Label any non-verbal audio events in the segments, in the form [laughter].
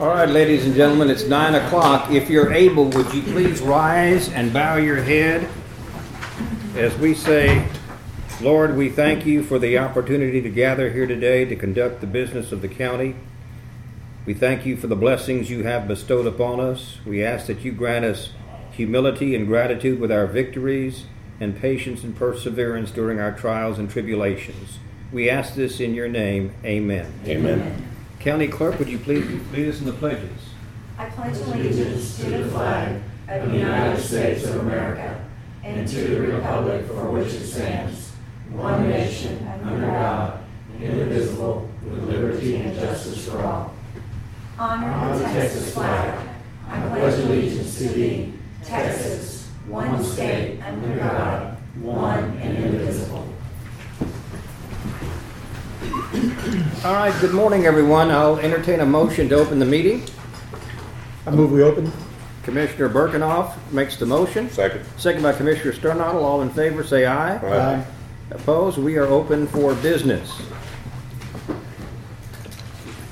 All right, ladies and gentlemen, it's nine o'clock. If you're able, would you please rise and bow your head as we say, Lord, we thank you for the opportunity to gather here today to conduct the business of the county. We thank you for the blessings you have bestowed upon us. We ask that you grant us humility and gratitude with our victories and patience and perseverance during our trials and tribulations. We ask this in your name. Amen. Amen. County Clerk, would you please lead us in the pledges? I pledge allegiance to the flag of the United States of America and to the republic for which it stands, one nation, under God, indivisible, with liberty and justice for all. Honor the Texas flag. I pledge allegiance to thee, Texas, one state, under God, one and indivisible. All right, good morning, everyone. I'll entertain a motion to open the meeting. I move we open. Commissioner Birkenhoff makes the motion. Second. Second by Commissioner Sternadel. All in favor, say aye. Aye. Opposed? We are open for business.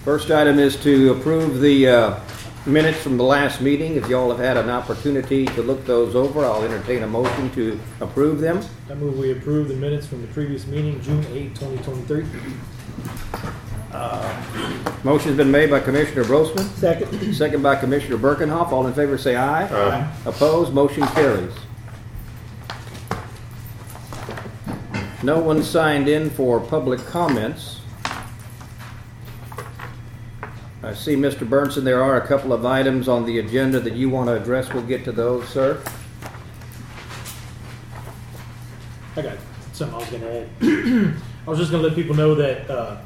First item is to approve the uh, minutes from the last meeting. If y'all have had an opportunity to look those over, I'll entertain a motion to approve them. I move we approve the minutes from the previous meeting, June 8, 2023. Uh, motion's been made by Commissioner Brosman, Second. second by Commissioner Birkenhoff. All in favor, say aye. Aye. Opposed? Motion carries. No one signed in for public comments. I see, Mr. Burnson, there are a couple of items on the agenda that you want to address. We'll get to those, sir. I got something I was gonna add. I was just gonna let people know that, uh,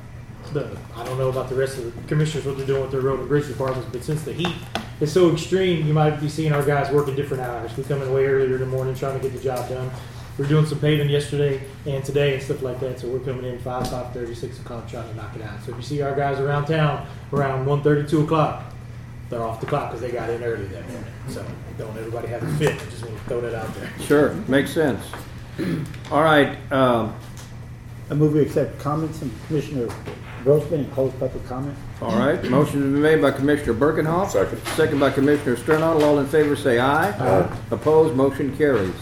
the, I don't know about the rest of the commissioners, what they're doing with their road and bridge departments, but since the heat is so extreme, you might be seeing our guys working different hours. We come in way earlier in the morning trying to get the job done. We're doing some paving yesterday and today and stuff like that, so we're coming in five, five thirty, six o'clock trying to knock it out. So if you see our guys around town around one thirty, two o'clock, they're off the clock because they got in early that morning. So don't everybody have a fit, I just want to throw that out there. Sure, makes sense. All right, um, I move we accept comments from Commissioner Grossman and close public comment. all right. Motion has been made by Commissioner Birkenhoff. Second. Second by Commissioner Sternadel. All in favor, say aye. Aye. Opposed, motion carries.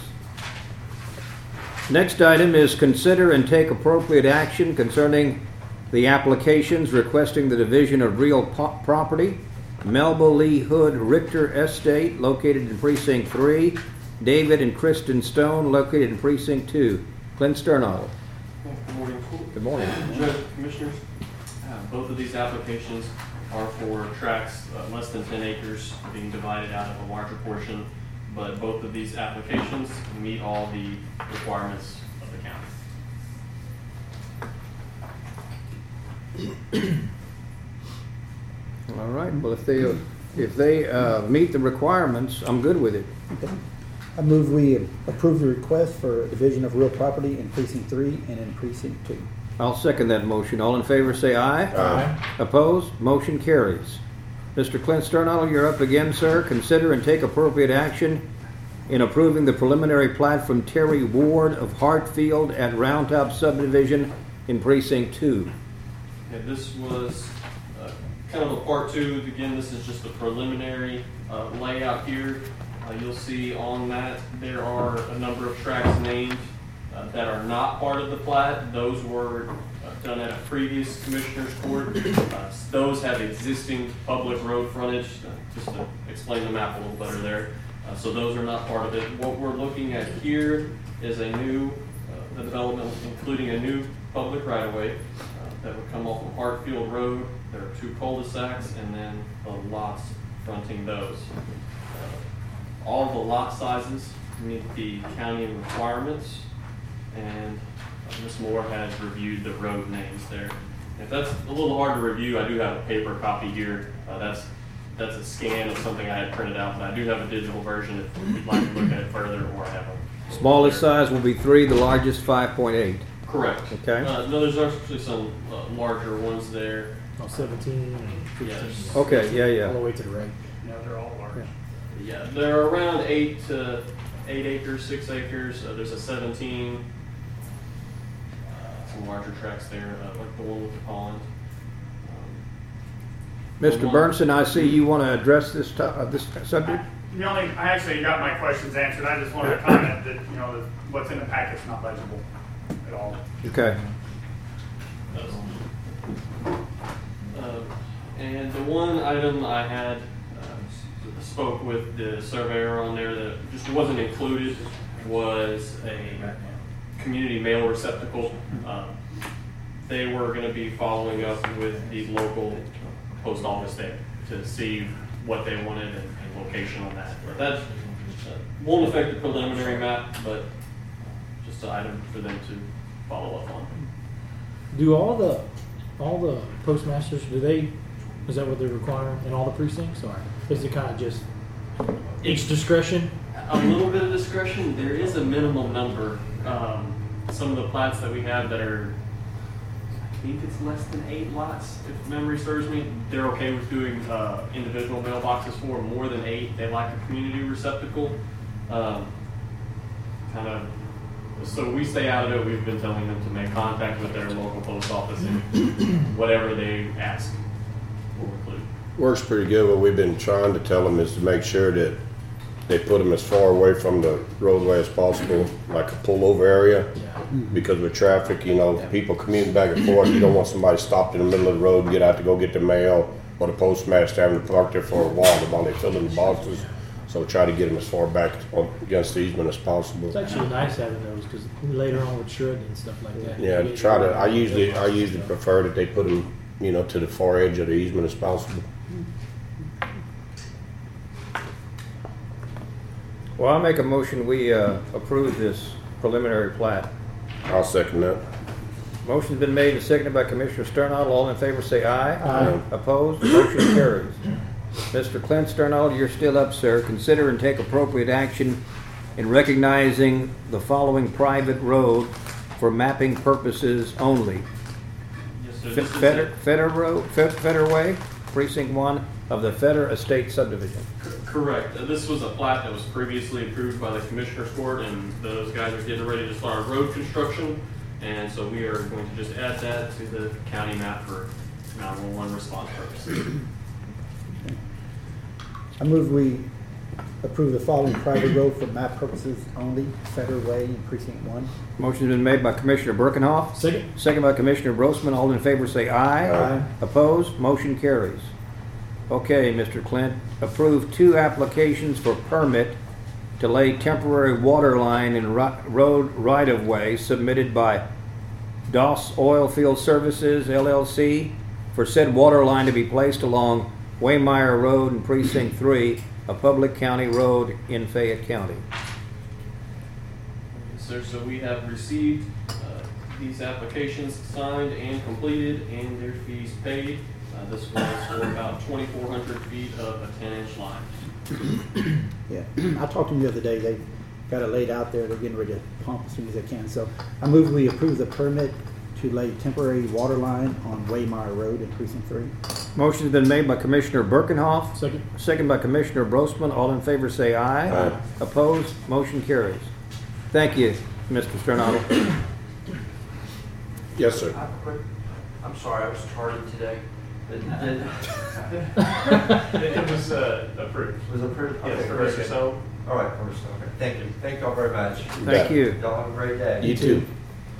Next item is consider and take appropriate action concerning the applications requesting the division of real po- property, Melba Lee Hood Richter Estate located in Precinct 3, David and Kristen Stone located in Precinct 2. Clint Sternadel. Good morning. Good morning. Judge, Commissioners, uh, both of these applications are for tracts uh, less than 10 acres being divided out of a larger portion, but both of these applications meet all the requirements of the county. All right, well, if they, if they uh, meet the requirements, I'm good with it. Okay. I move we approve the request for division of real property in precinct three and in precinct two. I'll second that motion. All in favor, say aye. Aye. Opposed? Motion carries. Mr. Clint Sternadel, you're up again, sir. Consider and take appropriate action in approving the preliminary plat from Terry Ward of Hartfield at Roundtop subdivision in Precinct Two. And this was uh, kind of a part two. Again, this is just a preliminary uh, layout here. Uh, You'll see on that, there are a number of tracks named uh, that are not part of the plat. Those were uh, done at a previous commissioner's court. Uh, Those have existing public road frontage, uh, just to explain the map a little better there. So those are not part of it. What we're looking at here is a new, the development including a new public right-of-way uh, that would come off of Hartfield Road. There are two cul-de-sacs and then the lots fronting those. Uh, All the lot sizes meet the county requirements, and uh, Ms. Moore has reviewed the road names there. If that's a little hard to review, I do have a paper copy here. Uh, That's, that's a scan of something I had printed out, but I do have a digital version if you'd like to look at it further, or I have a. Smallest size will be three, the largest 5.8. Correct. Okay. Uh, No, there's actually some uh, larger ones there. Oh, 17 and 15. Yes. Okay, yeah, yeah. All the way to the right. Yeah, they're around eight to eight acres, six acres. Uh, there's a seventeen. uh, Some larger tracks there, uh, like the one with the pond. Um, Mr. one- Burnson, I see you want to address this, to- uh, this subject? The only, I actually got my questions answered, I just wanted to comment that, you know, what's in the packet's not legible at all. Okay. Uh, And the one item I had, spoke with the surveyor on there that just wasn't included was a community mail receptacle. Um, They were gonna be following up with the local post office there to see what they wanted and and location on that. But that won't affect the preliminary map, but just an item for them to follow up on. Do all the, all the postmasters, do they, is that what they're requiring in all the precincts, or is it kind of just each discretion? A little bit of discretion, there is a minimum number. Um, some of the plats that we have that are, I think it's less than eight lots, if memory serves me, they're okay with doing, uh, individual mailboxes for more than eight. They like a community receptacle. Um, kind of, so we stay out of it. We've been telling them to make contact with their local post office and whatever they ask, we'll include. Works pretty good. What we've been trying to tell them is to make sure that they put them as far away from the roadway as possible, like a pullover area. Because with traffic, you know, people commuting back and forth, you don't want somebody stopped in the middle of the road, get out to go get the mail, or the postmaster having to park there for a while while they fill in the boxes. So try to get them as far back against the easement as possible. It's actually nice having those, because later on with shredding and stuff like that. Yeah, try to, I usually, I usually prefer that they put them, you know, to the far edge of the easement as possible. Well, I'll make a motion, we uh, approve this preliminary plat. I'll second that. Motion's been made and seconded by Commissioner Sternadel. All in favor, say aye. Aye. Opposed? Motion carries. Mr. Clint Sternadel, you're still up, sir. Consider and take appropriate action in recognizing the following private road for mapping purposes only. Yes, sir. Fe- This is a- Feder, Feder Road, Fe- Feder Way, Precinct One of the Feder Estate subdivision. Correct. Uh, This was a plat that was previously approved by the Commissioners Court, and those guys are getting ready to start road construction. And so we are going to just add that to the county map for 911 response purposes. I move we approve the following private road for map purposes only, Feder Way in precinct one. Motion's been made by Commissioner Birkenhoff, Second? second by Commissioner Brosman. All in favor, say aye. Aye. Opposed? Motion carries. Okay, Mr. Clint, approve two applications for permit to lay temporary water line in ro- road right-of-way submitted by Doss Oil Field Services LLC for said water line to be placed along Waymire Road in Precinct Three, a public county road in Fayette County. Sir, so we have received uh, these applications signed and completed and their fees paid. Uh, This was for about 2,400 feet of a 10-inch line. [clears throat] Yeah, I talked to them the other day, they got it laid out there, they're getting ready to pump as soon as they can. So I move we approve the permit to lay temporary water line on Waymire Road in precinct three. Motion's been made by Commissioner Birkenhoff, Second? Second by Commissioner Brosman. All in favor say aye. Aye. Opposed? Motion carries. Thank you, Mr. Sternadel. Yes, sir. I have a quick- I'm sorry, I was tardy today. But did- It was uh, approved. Was approved? Yes, Okay, for very Mr. good. So. All right, first, okay. Thank you. Thank y'all very much. Thank you. Y'all have a great day. You too.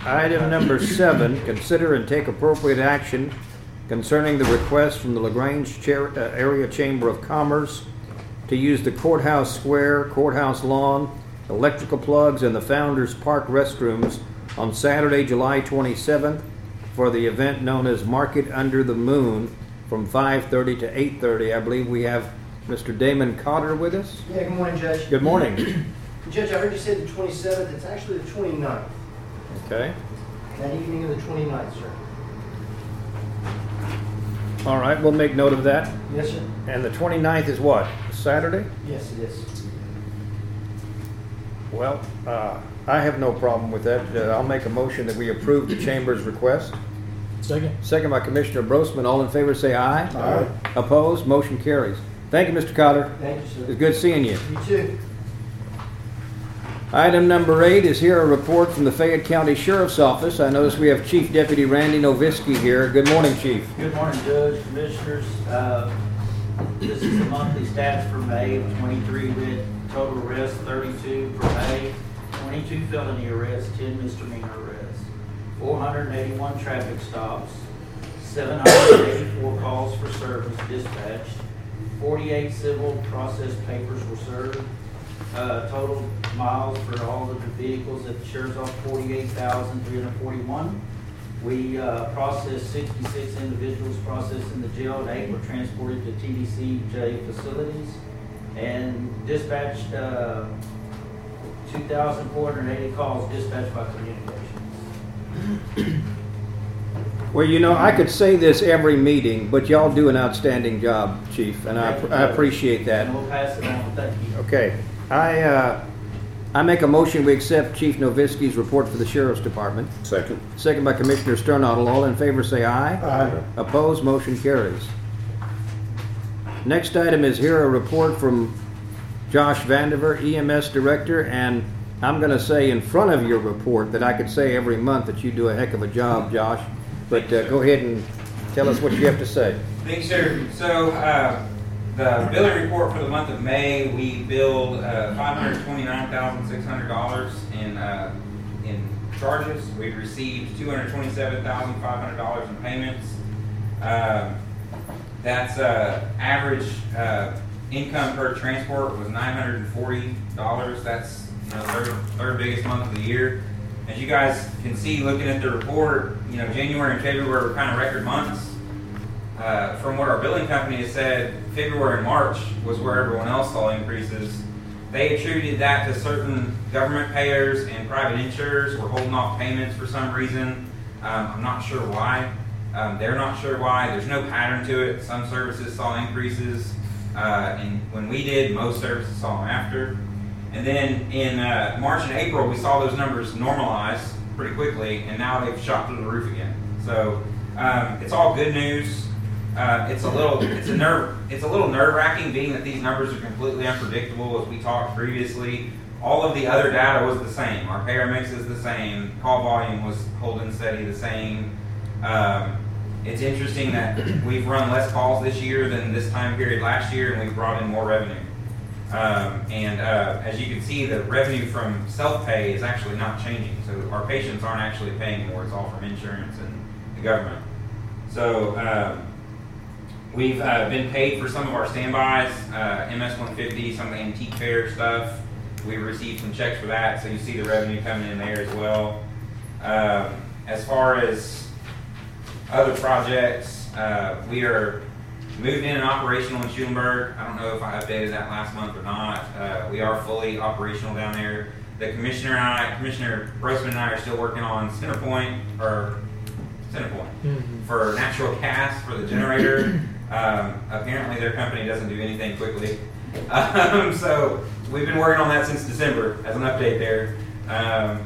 Item number seven, consider and take appropriate action concerning the request from the LaGrange Chair- uh, Area Chamber of Commerce to use the courthouse square, courthouse lawn, electrical plugs, and the Founder's Park restrooms on Saturday, July 27th for the event known as Market Under the Moon from 5:30 to 8:30. I believe we have Mr. Damon Cotter with us. Yeah, good morning, Judge. Good morning. [clears throat] Judge, I heard you say the 27th, it's actually the 29th, Okay. that evening of the 29th, sir. All right, we'll make note of that. Yes, sir. And the 29th is what? Saturday? Yes, it is. Well, uh, I have no problem with that. Uh, I'll make a motion that we approve the chamber's request. Second? Second by Commissioner Brosman. All in favor, say aye. Aye. Opposed? Motion carries. Thank you, Mr. Cotter. Thank you, sir. It's good seeing you. You too. Item number eight is here a report from the Fayette County Sheriff's Office. I notice we have Chief Deputy Randy Novisky here. Good morning, Chief. Good morning, Judge, Commissioners. Uh, This is the monthly stats for May of twenty-three. We had total arrests thirty-two for May, twenty-two felony arrests, ten misdemeanor arrests, four hundred and eighty-one traffic stops, seven hundred and eighty-four calls for service dispatched, forty-eight civil process papers were served, uh, total miles for all of the vehicles at the sheriff's office, forty-eight thousand, three hundred and forty-one. We uh, processed 66 individuals processed in the jail, and eight were transported to TDCJ facilities, and dispatched uh, 2,480 calls dispatched by communications. [clears throat] Well, you know, I could say this every meeting, but y'all do an outstanding job, Chief, and I, I appreciate that. And we'll pass it on, thank you. Okay, I, uh, I make a motion, we accept Chief Noviski's report for the Sheriff's Department. Second. Second by Commissioner Sternadel. All in favor, say aye. Aye. Opposed, motion carries. Next item is here a report from Josh Vandiver, EMS Director, and I'm gonna say in front of your report that I could say every month that you do a heck of a job, Josh. But uh, go ahead and tell us what you have to say. Thanks, sir. So, uh, the billing report for the month of May, we billed uh, $529,600 in, uh, in charges. We received $227,500 in payments. Um, That's, uh, average, uh, income per transport was $940. That's, you know, third, third biggest month of the year. As you guys can see, looking at the report, you know, January and February were kind of record months. Uh, from what our billing company has said, February and March was where everyone else saw increases. They attributed that to certain government payers and private insurers were holding off payments for some reason. Um, I'm not sure why. Um, they're not sure why. There's no pattern to it. Some services saw increases, uh, and when we did, most services saw them after. And then in uh, March and April, we saw those numbers normalize pretty quickly, and now they've shot through the roof again. So um, it's all good news. Uh, it's a little, it's a nerve, it's a little nerve wracking, being that these numbers are completely unpredictable, as we talked previously. All of the other data was the same. Our payer mix is the same. Call volume was holding steady the same. Um, it's interesting that we've run less calls this year than this time period last year, and we've brought in more revenue. Um, and uh, as you can see, the revenue from self-pay is actually not changing. So our patients aren't actually paying more. It's all from insurance and the government. So um, we've uh, been paid for some of our standbys, uh, MS-150, some of the antique fair stuff. We received some checks for that, so you see the revenue coming in there as well. Um, as far as other projects, uh, we are moved in and operational in Schulenburg. I don't know if I updated that last month or not. Uh, we are fully operational down there. The commissioner and I, Commissioner Grossman and I are still working on Centerpoint or Centerpoint for natural gas for the generator. Um, apparently, their company doesn't do anything quickly. [laughs] Um, so we've been working on that since December as an update there. Um,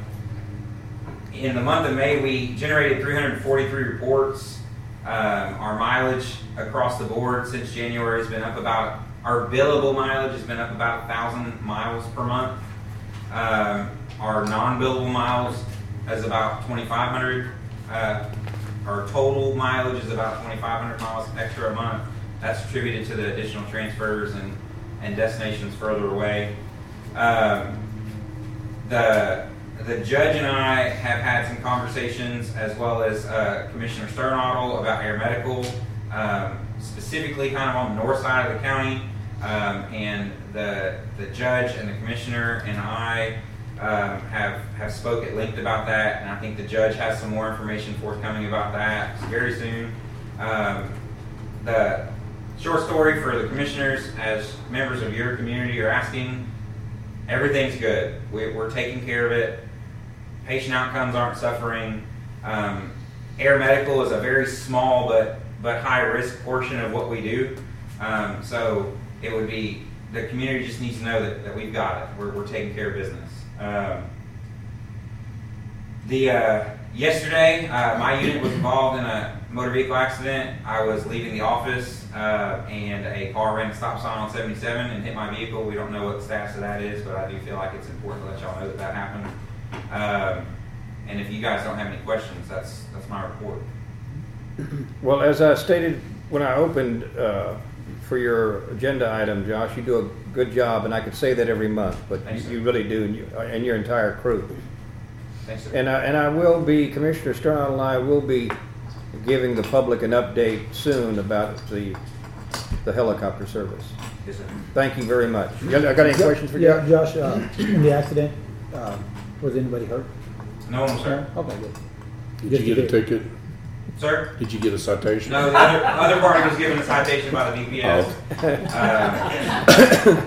in the month of May, we generated 343 reports. Um, our mileage across the board since January has been up about, our billable mileage has been up about a thousand miles per month. Um, our non-billable miles is about 2,500. Uh, our total mileage is about 2,500 miles extra a month. That's attributed to the additional transfers and, and destinations further away. Um, the the judge and I have had some conversations, as well as uh, Commissioner Sternadel, about air medical, um, specifically kind of on the north side of the county. Um, and the the judge and the commissioner and I um, have have spoke at length about that, and I think the judge has some more information forthcoming about that very soon. Um, the short story for the commissioners, as members of your community are asking, everything's good. We, we're taking care of it. Patient outcomes aren't suffering. Um, air medical is a very small but but high risk portion of what we do. Um, so it would be the community just needs to know that, that we've got it. We're, we're taking care of business. Um, the uh, yesterday, uh, my unit was involved in a motor vehicle accident. I was leaving the office uh, and a car ran a stop sign on 77 and hit my vehicle. We don't know what the status of that is, but I do feel like it's important to let y'all know that that happened. Um, and if you guys don't have any questions, that's that's my report. [clears throat] Well, as I stated when I opened uh, for your agenda item, Josh, you do a good job, and I could say that every month, but Thanks, you you really do, and you- and your entire crew. Thanks, sir. And I, and I will be, Commissioner Stern and I will be giving the public an update soon about the, the helicopter service. Yes, sir. Thank you very much. You got got any questions for Yeah, Josh? Josh, uh, in the accident, uh, was anybody hurt? No one, sir. Okay, good. Did you get a ticket? Sir? Did you get a citation? No, the other, other party was given a citation by the DPS. Uh,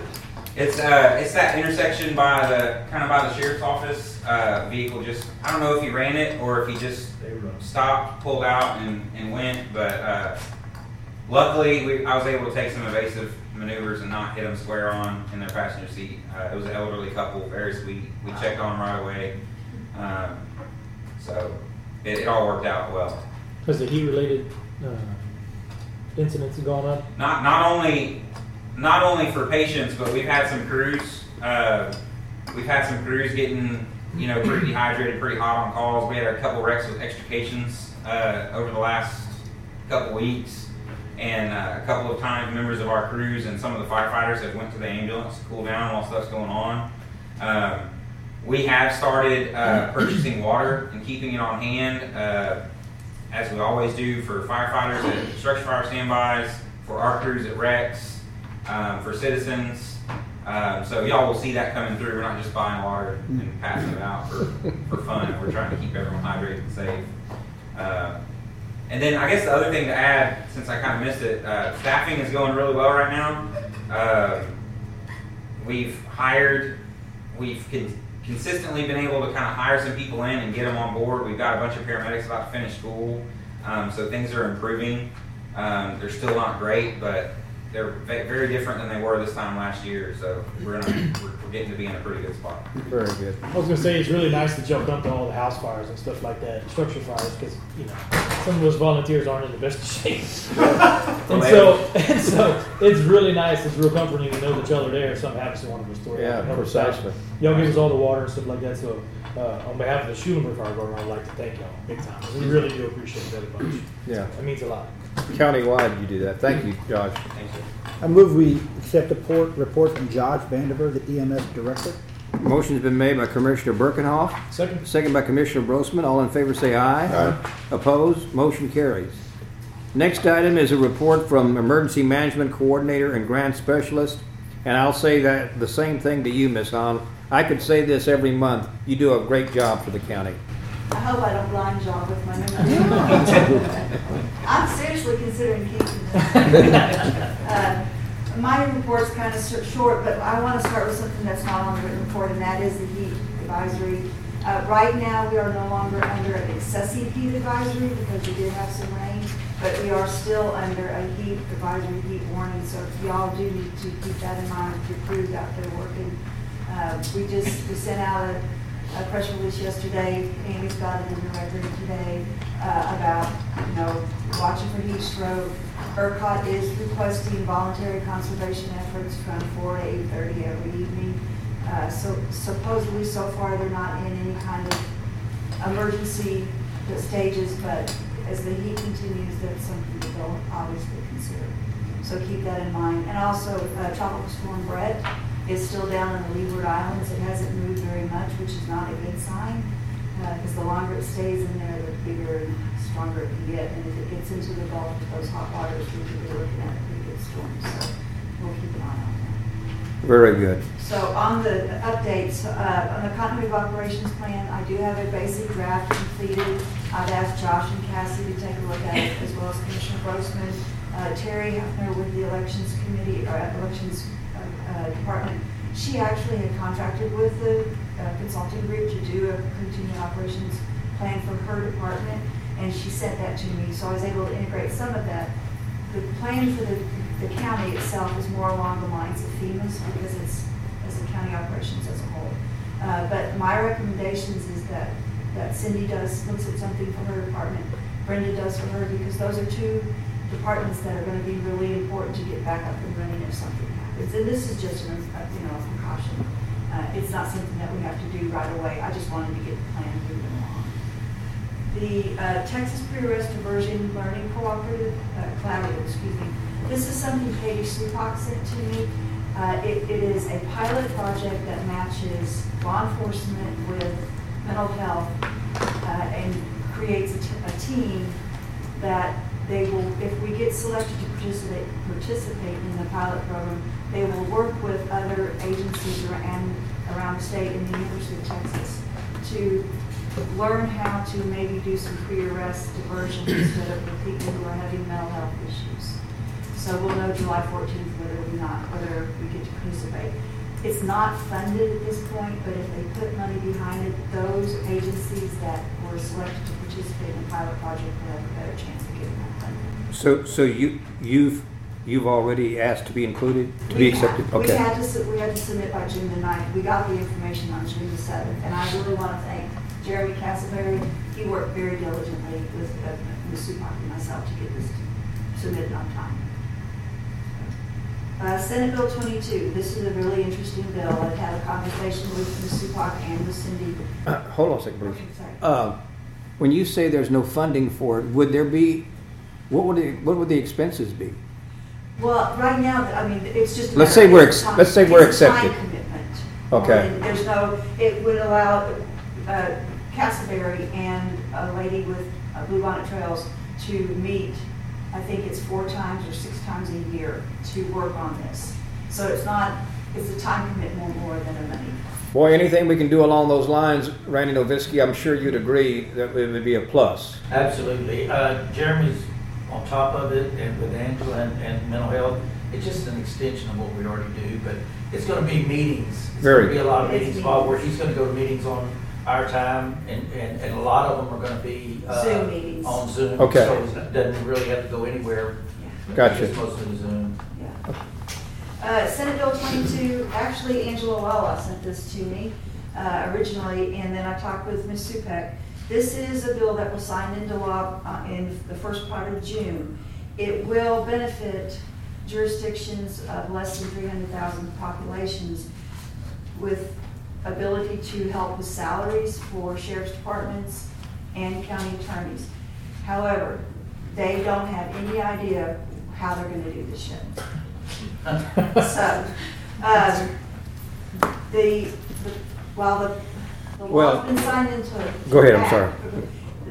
It's, uh, it's that intersection by the, kind of by the sheriff's office, uh, vehicle just, I don't know if he ran it or if he just stopped, pulled out and, and went, but, uh, luckily, we, I was able to take some evasive maneuvers and not hit them square on in their passenger seat. Uh, it was an elderly couple, very sweet. We checked on them right away. Um, so it, it all worked out well. Has the heat-related uh, incidents have gone up? not not only not only for patients, but we've had some crews. Uh, we've had some crews getting you know pretty dehydrated, pretty hot on calls. We had a couple wrecks with extrications uh, over the last couple weeks, and uh, a couple of times members of our crews and some of the firefighters have went to the ambulance to cool down while stuff's going on. Um, we have started uh, purchasing water and keeping it on hand. Uh, as we always do for firefighters at structure fire standbys, for our crews at wrecks, um, for citizens. Um, so y'all will see that coming through. We're not just buying water and passing it out for, for fun. We're trying to keep everyone hydrated and safe. Uh, and then I guess the other thing to add, since I kind of missed it, uh, staffing is going really well right now. Um we've hired, we've con- consistently been able to kind of hire some people in and get them on board. We've got a bunch of paramedics about to finish school, um, so things are improving. Um, they're still not great, but they're very different than they were this time last year. So we're, in a, we're, we're getting to be in a pretty good spot. Very good. I was gonna say, it's really nice that y'all come to all the house fires and stuff like that, structure fires, because, you know, some of those volunteers aren't in the best of shape. [laughs] And so, and so, it's really nice, it's real comforting to know that y'all are there if something happens to one of us. to Yeah, help us precisely. Y'all give us all the water and stuff like that, so, uh, on behalf of the Schulenburg Fire Department, I'd like to thank y'all, big time. We really do appreciate that a bunch. Yeah. That means a lot. Countywide, you do that. Thank you, Josh. Thanks, sir. I move we accept the report, report from Josh Vandiver, the EMS director. Motion's been made by Commissioner Birkenhoff, Second? second by Commissioner Brosman. All in favor say aye. Aye. Opposed? Motion carries. Next item is a report from Emergency Management Coordinator and Grant Specialist. And I'll say that, the same thing to you, Ms. Hahn. I could say this every month. You do a great job for the county. I hope I don't blind y'all with my [laughs] numbers. I'm seriously considering keeping them. [laughs] Uh, My report's kind of short, but I want to start with something that's not on the written report, and that is the heat advisory. Uh, Right now, we are no longer under an excessive heat advisory because we did have some rain, but we are still under a heat advisory, heat warning, so y'all do need to keep that in mind if your crew's out there working. Uh, We just, we sent out a a press release yesterday, Amy's got it in the record today, uh, about, you know, watching for heat stroke. ERCOT is requesting voluntary conservation efforts from four to eight thirty every evening. Uh, so supposedly, so far, they're not in any kind of emergency stages, but as the heat continues, that's something that they'll obviously consider. So keep that in mind. And also, uh, Tropical Storm Brett is still down in the Leeward Islands. It hasn't moved very much, which is not a good sign, because the longer it stays in there, the bigger and stronger it can get. And if it gets into the Gulf, those hot waters, we could be looking at a pretty good storm. So we'll keep an eye on that. Very good. So on the updates, uh, on the continuity of operations plan, I do have a basic draft completed. I've asked Josh and Cassie to take a look at it, as well as Commissioner Grossman. Uh, Terry Hefner with the Elections Committee, or Elections uh, Department, she actually had contracted with the uh, consulting group to do a continuing operations plan for her department, and she sent that to me, so I was able to integrate some of that. The plan for the, the county itself is more along the lines of FEMA's, because it's, as a county operations as a whole. Uh, but my recommendations is that, that Cindy does, looks at something for her department, Brenda does for her, because those are two departments that are gonna be really important to get back up and running if something And this is just, an, uh, you know, a precaution. Uh, it's not something that we have to do right away. I just wanted to get the plan moving along. The uh, Texas Pre-Arrest Diversion Learning Cooperative, uh, Collaborative, excuse me. This is something Katie Supak sent to me. Uh, It, it is a pilot project that matches law enforcement with mental health uh, and creates a, t- a team that they will, if we get selected participate, participate in the pilot program, they will work with other agencies ar- and around the state and the University of Texas to learn how to maybe do some pre-arrest diversion instead of the people who are having mental health issues. So we'll know July fourteenth whether we not, whether we get to participate. It's not funded at this point, but if they put money behind it, those agencies that were selected to participate in the pilot project will have a better chance of getting that funding. So, so you, you've, you've already asked to be included, to be We had- accepted? We Okay. had to, su- we had to submit by June the ninth. We got the information on June the seventh, and I really want to thank Jeremy Castleberry. He worked very diligently with, uh, Ms. Supak and myself to get this submitted on time. Uh, Senate Bill twenty-two, this is a really interesting bill. I've had a conversation with Ms. Supak and with Cindy. Uh, Hold on a second, please. Sorry. Uh, When you say there's no funding for it, would there be, what would, the- what would the expenses be? Well, right now, I mean, it's just. a Let's matter say we're of ex- time. let's say we're It's a time accepted. commitment. Okay. And There's no, it would allow uh, Castleberry and a lady with uh, Bluebonnet Trails to meet, I think it's four times or six times a year to work on this. So it's not, it's a time commitment more than a money. Boy, anything we can do along those lines, Randy Novisky, I'm sure you'd agree that it would be a plus. Absolutely. Uh, Jeremy's on top of it and with Angela and, and mental health. It's just an extension of what we already do, but it's gonna be meetings. It's Very gonna be a lot of It's meetings involved where meetings. he's gonna go to meetings on our time and, and, and a lot of them are gonna be, uh, Zoom meetings. on Zoom. Okay. So it doesn't really have to go anywhere. Yeah. Gotcha. It's mostly Zoom. Yeah. Uh, Senate Bill 22, actually Angela Lala sent this to me uh, originally, and then I talked with Ms. Supak. This is a bill that was signed into law uh, in the first part of June. It will benefit jurisdictions of less than 300,000 populations with ability to help with salaries for sheriff's departments and county attorneys. However, they don't have any idea how they're gonna do this yet. [laughs] So, um, the, the- while the, the Well- law's been signed into. Go ahead, I'm sorry.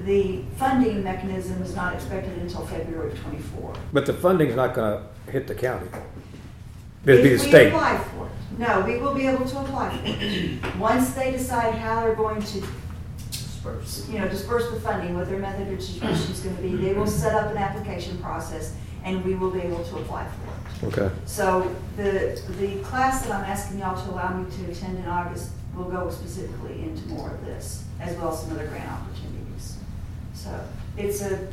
The funding mechanism is not expected until February of twenty-four. But the funding's not gonna hit the county. It'd be the If we state. apply for it, no, we will be able to apply for it. Once they decide how they're going to Disperse. you know, disperse the funding, what their method of distribution is gonna be, they will set up an application process, and we will be able to apply for it. Okay. So the, the class that I'm asking y'all to allow me to attend in August will go specifically into more of this, as well as some other grant opportunities. So it's a,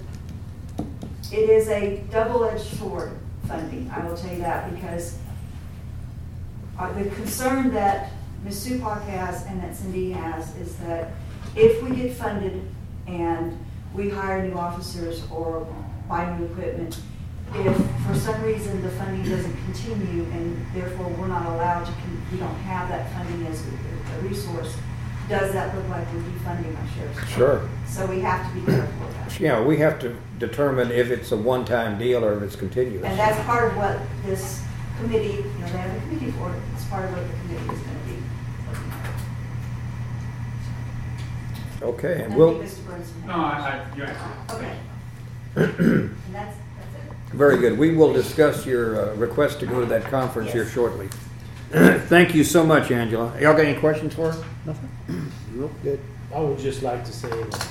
it is a double-edged sword funding, I will tell you that, because uh, the concern that Ms. Supak has and that Cindy has is that if we get funded and we hire new officers or buy new equipment, if for some reason the funding doesn't continue and therefore we're not allowed to, con- we don't have that funding as a- a resource, does that look like we're defunding our sheriff's department? Sure. So we have to be careful of that. Yeah, we have to determine if it's a one-time deal or if it's continuous. And that's part of what this committee, you know, they have a committee for it, it's part of what the committee is gonna be. looking at. Okay, and we'll, Mr. Burns. No, I, I, you answered. Okay. And that's, that's it. very good. We will discuss your uh, request to go to that conference here shortly. [clears throat] Thank you so much, Angela. Y'all got any questions for her? Nothing. [clears throat] Nope. Good. I would just like to say that,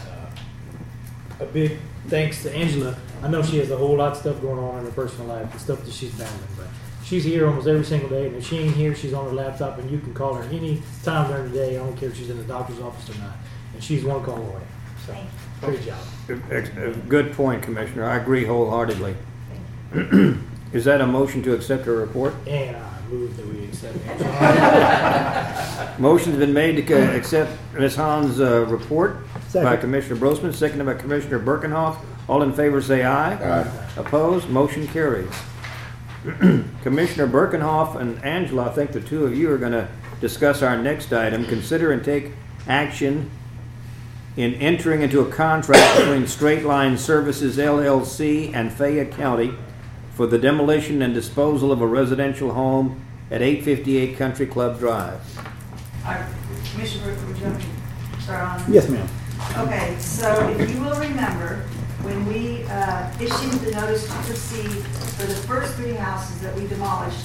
uh, a big thanks to Angela. I know she has a whole lot of stuff going on in her personal life, the stuff that she's battling, but she's here almost every single day. And if she ain't here, she's on her laptop, and you can call her any time during the day. I don't care if she's in the doctor's office or not, and she's one call away. So, great job. Good point, Commissioner. I agree wholeheartedly. [clears throat] Is that a motion to accept her report? And I move that we accept [laughs] Motion's been made to accept Ms. Hahn's uh, report by Second. Commissioner Brosman, seconded by Commissioner Birkenhoff. All in favor say aye. Aye. Opposed? Motion carries. [clears throat] Commissioner Birkenhoff and Angela, I think the two of you are going to discuss our next item. Consider and take action in entering into a contract between Straight Line Services LLC and Fayette County for the demolition and disposal of a residential home at 858 Country Club Drive. All right, Commissioner, would you like me to start on? Yes, ma'am. Okay, so if you will remember, when we uh, issued the notice to proceed for the first three houses that we demolished,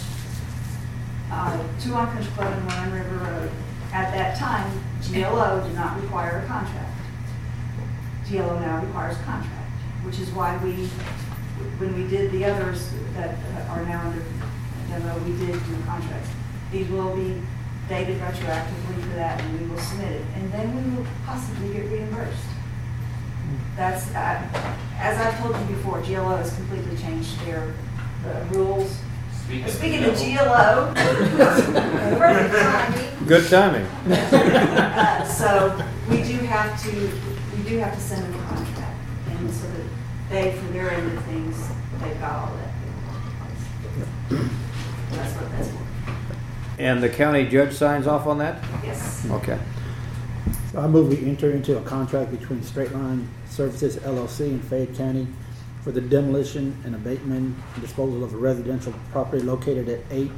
uh, two on Country Club and one on River Road, at that time, GLO did not require a contract. GLO now requires a contract, which is why we, when we did the others that are now under demo, we did do contracts. These will be dated retroactively for that, and we will submit it, and then we will possibly get reimbursed. That's, uh, as I've told you before, GLO has completely changed their uh, rules. Speaking of GLO, perfect timing. Good timing. Uh, [laughs] So we do have to, we do have to send them a contract, and so that they, for their end of things, they've got all that. That's what that's for. And the county judge signs off on that? Yes. Okay. So I move we enter into a contract between Straight Line Services LLC and Fayette County for the demolition and abatement and disposal of a residential property located at eight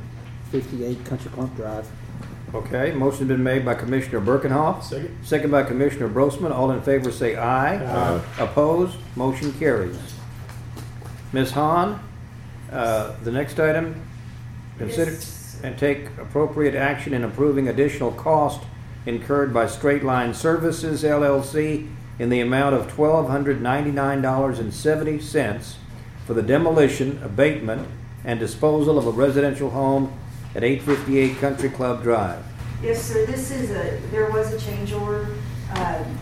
fifty-eight Country Club Drive. Okay, motion has been made by Commissioner Birkenhoff. Second. Second by Commissioner Brosman. All in favor say aye. Aye. Opposed? Motion carries. Ms. Hahn, uh, the next item, consider Yes. and take appropriate action in approving additional cost incurred by Straight Line Services LLC in the amount of twelve hundred ninety-nine dollars and seventy cents for the demolition, abatement, and disposal of a residential home at eight fifty-eight Country Club Drive. Yes, sir, this is a, there was a change order. Um,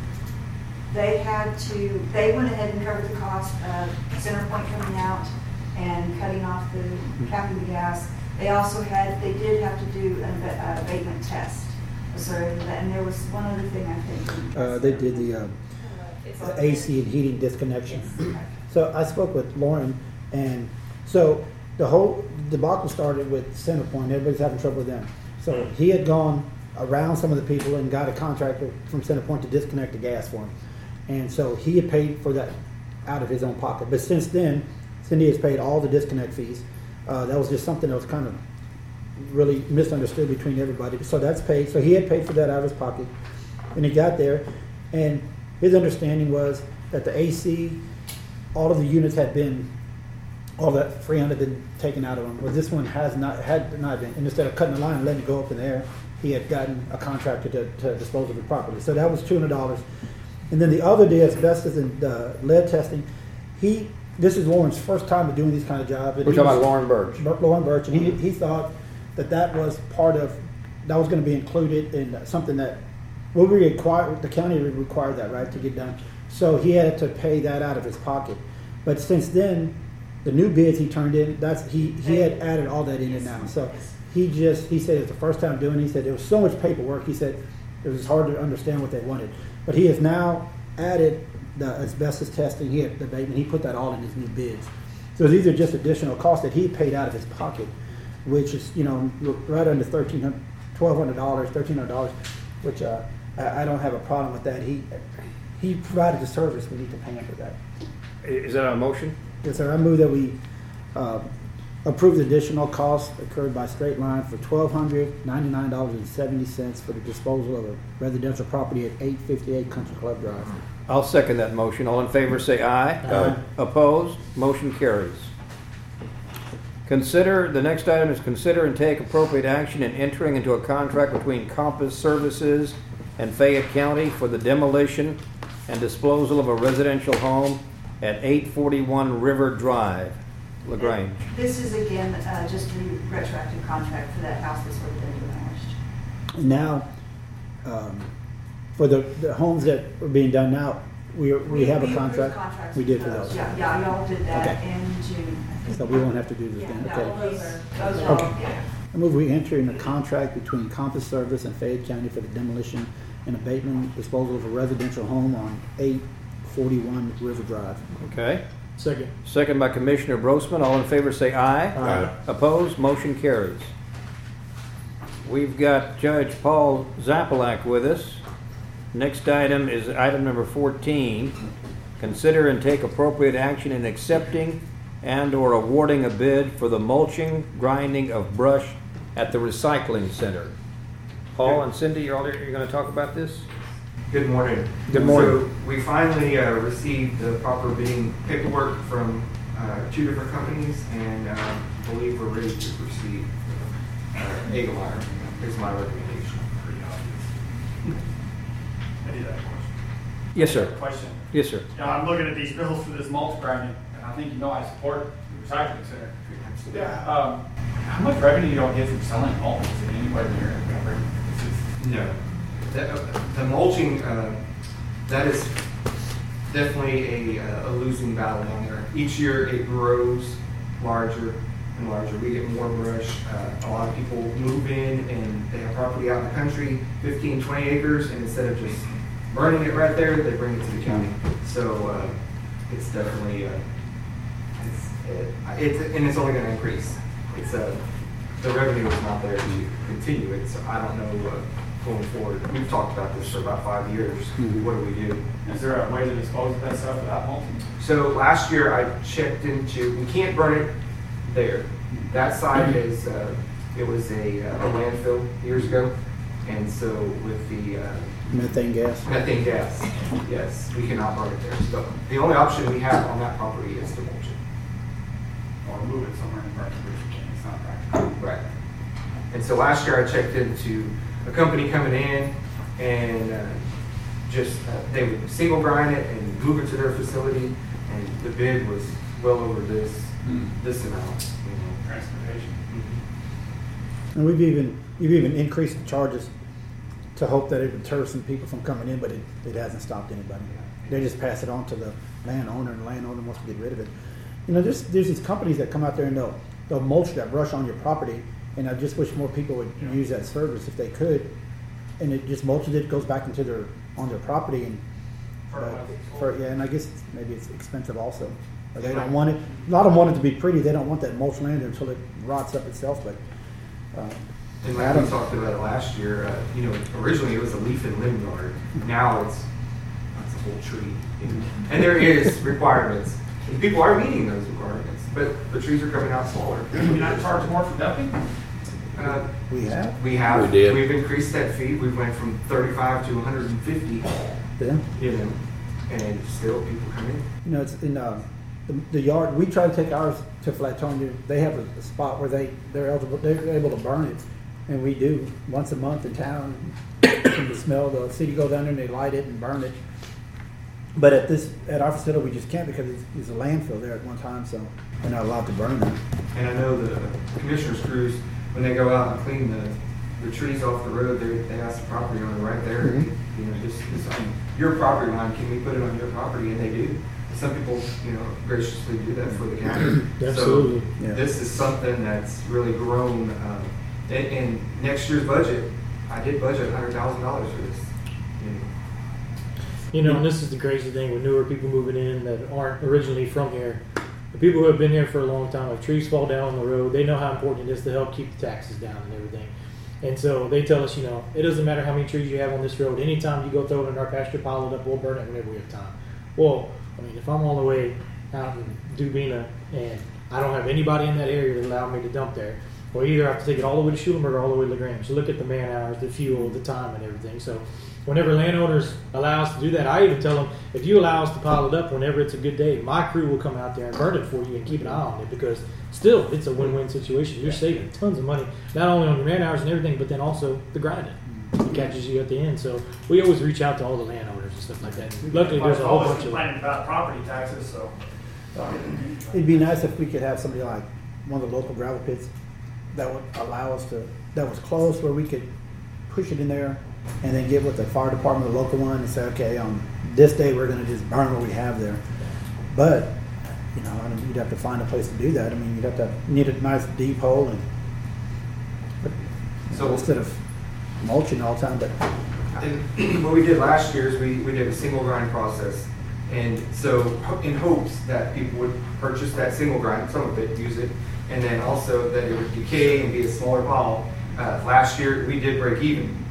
They had to, they went ahead and covered the cost of Centerpoint coming out and cutting off the, capping the gas. They also had, they did have to do an ab- abatement test. So, and there was one other thing I think. Uh, they did the, uh, the AC and heating disconnection. [clears throat] So I spoke with Lauren, and so the whole debacle started with Centerpoint. Everybody's having trouble with them. So he had gone around some of the people and got a contractor from Centerpoint to disconnect the gas for him. And so he had paid for that out of his own pocket. But since then, Cindy has paid all the disconnect fees. Uh, that was just something that was kind of really misunderstood between everybody. So that's paid. So he had paid for that out of his pocket. And he got there, and his understanding was that the AC, all of the units had been, all that freon had been taken out of him. Well, this one has not, had not been. And instead of cutting the line and letting it go up in the air, he had gotten a contractor to, to dispose of it properly. So that was two hundred dollars. And then the other day, asbestos and uh, lead testing, he, this is Lauren's first time doing these kind of jobs. and We're talking about Lauren Birch. Lauren Birch, and he, he thought that that was part of, that was gonna be included in something that, we require, the county required that, right, to get done. So he had to pay that out of his pocket. But since then, the new bids he turned in, that's, he, he had added all that in it now. So he just, he said it's the first time doing it, he said there was so much paperwork, he said it was hard to understand what they wanted. But he has now added the asbestos testing, he had the abatement, he put that all in his new bids. So these are just additional costs that he paid out of his pocket, which is, you know, right under thirteen hundred, twelve hundred dollars, thirteen hundred dollars, which, uh, I, I don't have a problem with that. He, he provided the service, we need to pay him for that. Is that a motion? Yes, sir, I move that we, uh, approve the additional costs incurred by Straight Line for twelve hundred ninety-nine dollars and seventy cents for the disposal of a residential property at eight fifty-eight Country Club Drive. I'll second that motion. All in favor say aye. Aye. Opposed? Motion carries. Consider, the next item is consider and take appropriate action in entering into a contract between Compass Services and Fayette County for the demolition and disposal of a residential home at 841 River Drive, LaGrange. This is again, uh, just a retroactive contract for that house that's already been demolished. Now, um, for the, the homes that are being done now, we, we have a approved contract. contracts We did for those. Yeah, yeah, y'all did that Okay. in June. So we won't have to do this Yeah, then, no, okay? those are, those are all, Okay. yeah. I move we enter in a contract between Compass Service and Fayette County for the demolition and abatement disposal of a residential home on eight forty-one River Drive. Okay. Second. Second by Commissioner Brosman. All in favor say aye. Aye. Opposed? Motion carries. We've got Judge Paul Zappalak with us. Next item is item number 14. Consider and take appropriate action in accepting and/or awarding a bid for the mulching, grinding of brush at the recycling center. Paul and Cindy, you're all, you're gonna talk about this? Good morning. Good morning. So we finally uh, received the proper bidding paperwork from uh, two different companies and uh, believe we're ready to proceed. Uh, Egelmeyer is my recommendation. Pretty obvious. I do that question. Yes, sir. Question. Yes, sir. You know, I'm looking at these bills for this mulch grinding, and I think you know I support the recycling center. Yeah. Um, how much revenue you don't get from selling mulch? Is it anywhere near it? It's just- No. The the mulching, uh, that is definitely a uh, a losing battle down there. Each year it grows larger and larger. We get more brush. Uh, A lot of people move in and they have property out in the country, 15, 20 acres, and instead of just burning it right there, they bring it to the county. So uh, it's definitely, uh, it's, it- it's, and it's only going to increase. It's, uh, the revenue is not there to continue it, so I don't know uh, going forward. We've talked about this for about five years. What do we do? Is there a way to dispose of that stuff without mulching? So last year I checked into, we can't burn it there. That side is, uh, it was a uh, a landfill years ago. And so with the uh, Methane gas. methane gas, yes, we cannot burn it there. So the only option we have on that property is to mulch it. Or move it somewhere in the it, which you can, it's not practical. Right. And so last year I checked into a company coming in and uh, just, uh, they would single grind it and move it to their facility. And the bid was well over this, this amount, you know. Transportation. And we've even, we've even increased the charges to hope that it would deter some people from coming in, but it, it hasn't stopped anybody. They just pass it on to the landowner, and the landowner wants to get rid of it. You know, there's, there's these companies that come out there and they'll, they'll mulch that brush on your property, and I just wish more people would use that service if they could. And it just mulches it, goes back into their, on their property and, but, for, yeah, and I guess maybe it's expensive also. Or they don't want it, a lot of them want it to be pretty, they don't want that mulch land until it rots up itself, but, uh, And like we talked about it last year, uh, you know, originally it was a leaf and limb yard. Now it's, it's a whole tree. And there is [laughs] requirements. And people are meeting those requirements, but the trees are coming out smaller. Can we not charge more for dumping? Uh, we have, We have, We did. we've increased that fee. We went from thirty-five to hundred and fifty, yeah. you know, and still people come in. You know, it's in uh, the, the yard. We try to take ours to Flatonia. They have a, a spot where they they're eligible. They're able to burn it, and we do once a month in town. and the smell. The city go down there and they light it and burn it. But at this at our facility, we just can't because it's, it's a landfill there at one time, so we're not allowed to burn it. And I know the commissioners crews, when they go out and clean the, the trees off the road, they, they ask the property owner right there, Mhm. you know, this is on your property line, can we put it on your property? And they do. Some people, you know, graciously do that for the county. [clears throat] Absolutely. So Yeah. this is something that's really grown, um, in, in next year's budget, I did budget a hundred thousand dollars for this, you know. You know, and this is the crazy thing with newer people moving in that aren't originally from here. The people who have been here for a long time, if trees fall down on the road, they know how important it is to help keep the taxes down and everything. And so they tell us, you know, it doesn't matter how many trees you have on this road. Anytime you go throw it in our pasture, pile it up, we'll burn it whenever we have time. Well, I mean, if I'm all the way out in Dubina and I don't have anybody in that area to allow me to dump there, well, either I have to take it all the way to Schulenburg or all the way to LaGrange. So look at the man hours, the fuel, the time, and everything. So whenever landowners allow us to do that, I even tell them, if you allow us to pile it up whenever it's a good day, my crew will come out there and burn it for you and keep an eye on it because still, it's a win-win situation. You're saving tons of money, not only on your man hours and everything, but then also the grinding. It mm-hmm. catches you at the end. So we always reach out to all the landowners and stuff like that. Luckily, there's a whole bunch of complaining about property taxes, so. Uh, It'd be nice if we could have somebody like one of the local gravel pits that would allow us to, that was close where we could push it in there and then get with the fire department, the local one, and say, okay, on this day, we're gonna just burn what we have there. But, you know, I mean, you'd have to find a place to do that. I mean, you'd have to, need a nice deep hole and, So- instead of mulching all the time, but And [clears throat] what we did last year is we, we did a single grind process. And so in hopes that people would purchase that single grind, some of it, use it, and then also that it would decay and be a smaller pile. Uh, last year, we did break even,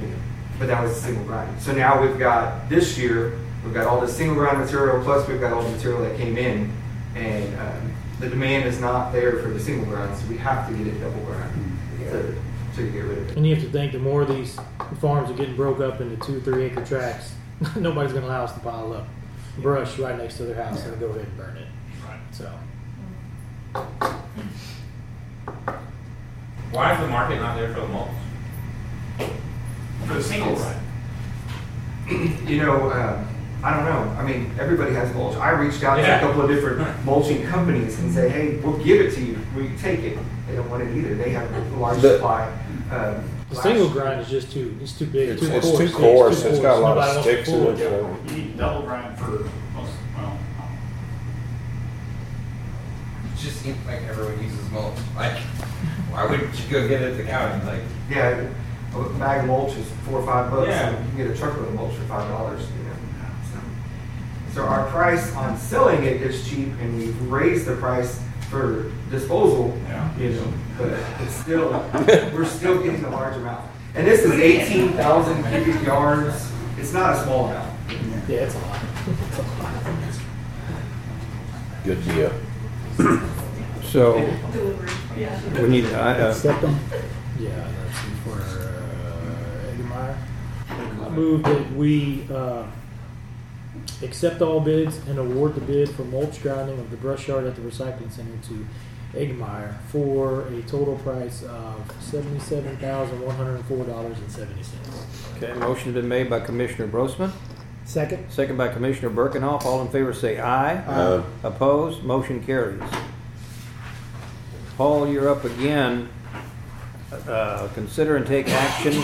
you know, but that was a single grind. So now we've got, this year, we've got all the single grind material, plus we've got all the material that came in. And um, the demand is not there for the single grind, so we have to get it double grind to, to get rid of it. And you have to think the more these farms are getting broke up into two, three acre tracts, [laughs] nobody's gonna allow us to pile up brush right next to their house and go ahead and burn it. So, Why is the market not there for the mulch? For the single run. You know, um, I don't know. I mean, everybody has mulch. I reached out to a couple of different [laughs] mulching companies and say, hey, we'll give it to you. Will you take it? They don't want it either. They have a large The- supply. Um, the last- single grind is just too, it's too big, It's, too it's coarse. too Yeah, coarse, too it's got a lot Nobody of wants to sticks in it, so. You need double grind for most, well, It just seems like everyone uses mulch. Like, why wouldn't you go get it at the county? Like, Yeah, a bag of mulch is four or five bucks. Yeah. and You can get a truckload of mulch for five dollars, you know. So- So our price on selling it is cheap and we've raised the price for disposal, Yeah. you know, but it's still, [laughs] we're still getting a large amount. And this is eighteen thousand cubic yards. It's not a small amount. Yeah, it's a lot. Good deal. So, we need, I, uh, Accept them. Yeah, that's for, uh, Egemeyer. I move that we, uh, accept all bids and award the bid for mulch grinding of the brush yard at the recycling center to Egemeyer for a total price of seventy-seven thousand, one hundred and four dollars and seventy cents. okay, motion's been made by Commissioner Brosman, Second. second by Commissioner Birkenhoff. All in favor say aye. Uh, Opposed? Motion carries. Paul, you're up again. Uh, Consider and take action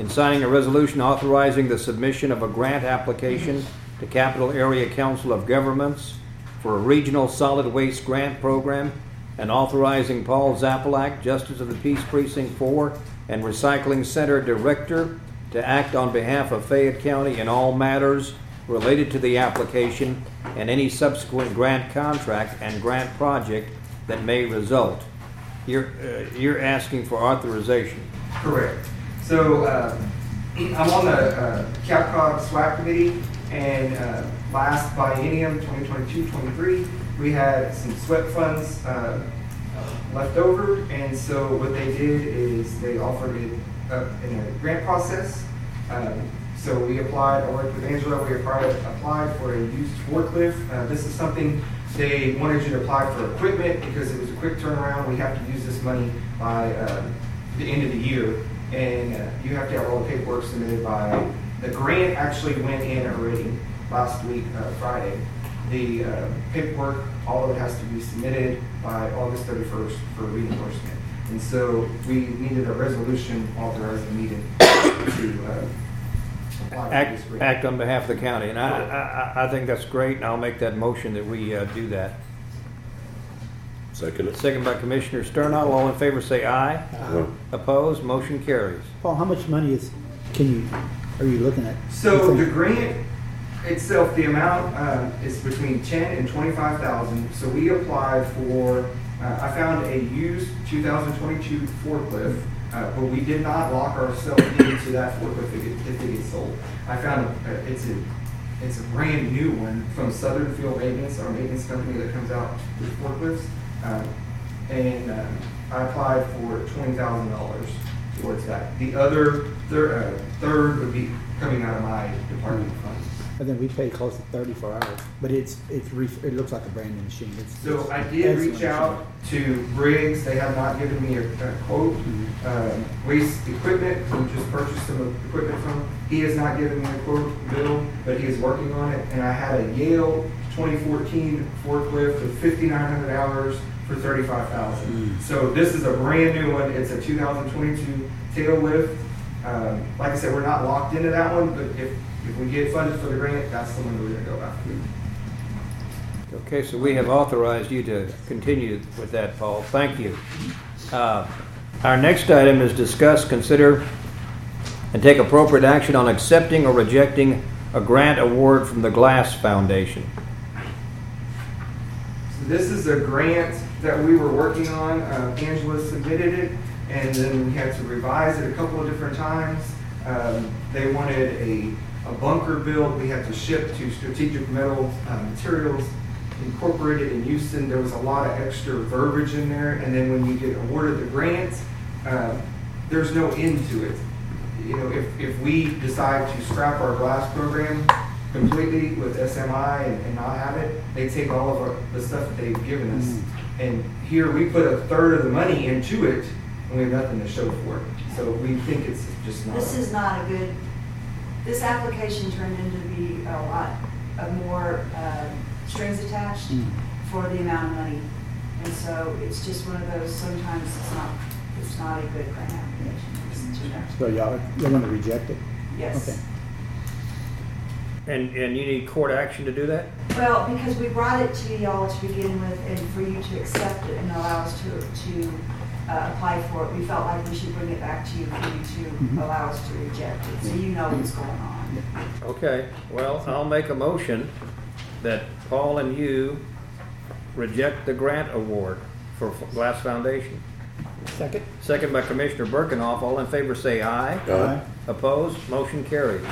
in signing a resolution authorizing the submission of a grant application to Capital Area Council of Governments for a regional solid waste grant program and authorizing Paul Zappalak, Justice of the Peace Precinct 4 and Recycling Center Director, to act on behalf of Fayette County in all matters related to the application and any subsequent grant contract and grant project that may result. You're, uh, you're asking for authorization. Correct. So uh, I'm on the uh, CapCog SWAC committee, and uh, last biennium, 2022-23, we had some SWEP funds uh, left over, and so what they did is they offered it up in a grant process. Um, So we applied, I worked with Angela, we applied, applied for a used forklift. Uh, This is something, they wanted you to apply for equipment because it was a quick turnaround. We have to use this money by uh, the end of the year. And you have to have all the paperwork submitted by, the grant actually went in already last week, uh, Friday. The uh, paperwork, all of it has to be submitted by August 31st for reimbursement. And so we needed a resolution authorizing me to, to uh, apply for Act, this grant. act on behalf of the county, and I, I, I- I think that's great, and I'll make that motion that we uh, do that. Second it. Second by Commissioner Sternall, all in favor say aye. Uh, Opposed, motion carries. Paul, how much money is, can you, are you looking at? So the grant itself, the amount uh, is between ten and twenty-five thousand. So we applied for, uh, I found a used two thousand twenty-two forklift, uh, but we did not lock ourselves into that forklift if it, if it gets sold. I found, a- it's a, it's a brand new one from Southern Field Maintenance, our maintenance company that comes out with forklifts. Um, And um, I applied for twenty thousand dollars towards that. The other, thir- uh, third would be coming out of my department funds. I think we paid close to thirty for ours, but it's, it's, re- it looks like a brand new machine. It's- So it's I did reach excellent out to Briggs, they have not given me a a quote. Um, Waste Equipment, we just purchased some equipment from, he has not given me a quote, bill, but he is working on it. And I had a Yale 2014 forklift with 5,900 hours for 35,000. So this is a brand new one, it's a 2022 Tailift. Um, Like I said, we're not locked into that one, but if, if we get funded for the grant, that's the one that we're gonna go after. Okay, so we have authorized you to continue with that, Paul. Thank you. Uh, Our next item is discuss, consider, and take appropriate action on accepting or rejecting a grant award from the Glass Foundation. This is a grant that we were working on. Uh, Angela submitted it, and then we had to revise it a couple of different times. Um, they wanted a, a bunker built. We had to ship to Strategic Metal uh, Materials Incorporated in Houston. There was a lot of extra verbiage in there, and then when you get awarded the grant, uh, there's no end to it. You know, if, if we decide to scrap our glass program, completely with SMI and, and not have it. They take all of our, the stuff that they've given us. And here we put a third of the money into it and we have nothing to show for it. So we think it's just not. This is not a good, this application turned into be a lot of more uh, strings attached for the amount of money. And so it's just one of those, sometimes it's not, it's not a good grant application. It's too much. So y'all, y'all want to reject it? Yes. Okay. And, and you need court action to do that? Well, because we brought it to y'all to begin with, and for you to accept it and allow us to, to uh, apply for it, we felt like we should bring it back to you for you to allow us to reject it, so you know what's going on. Okay, well, I'll make a motion that Paul and you reject the grant award for Glass Foundation. Second? Second by Commissioner Birkinoff. All in favor say aye. Aye. Opposed? Motion carried.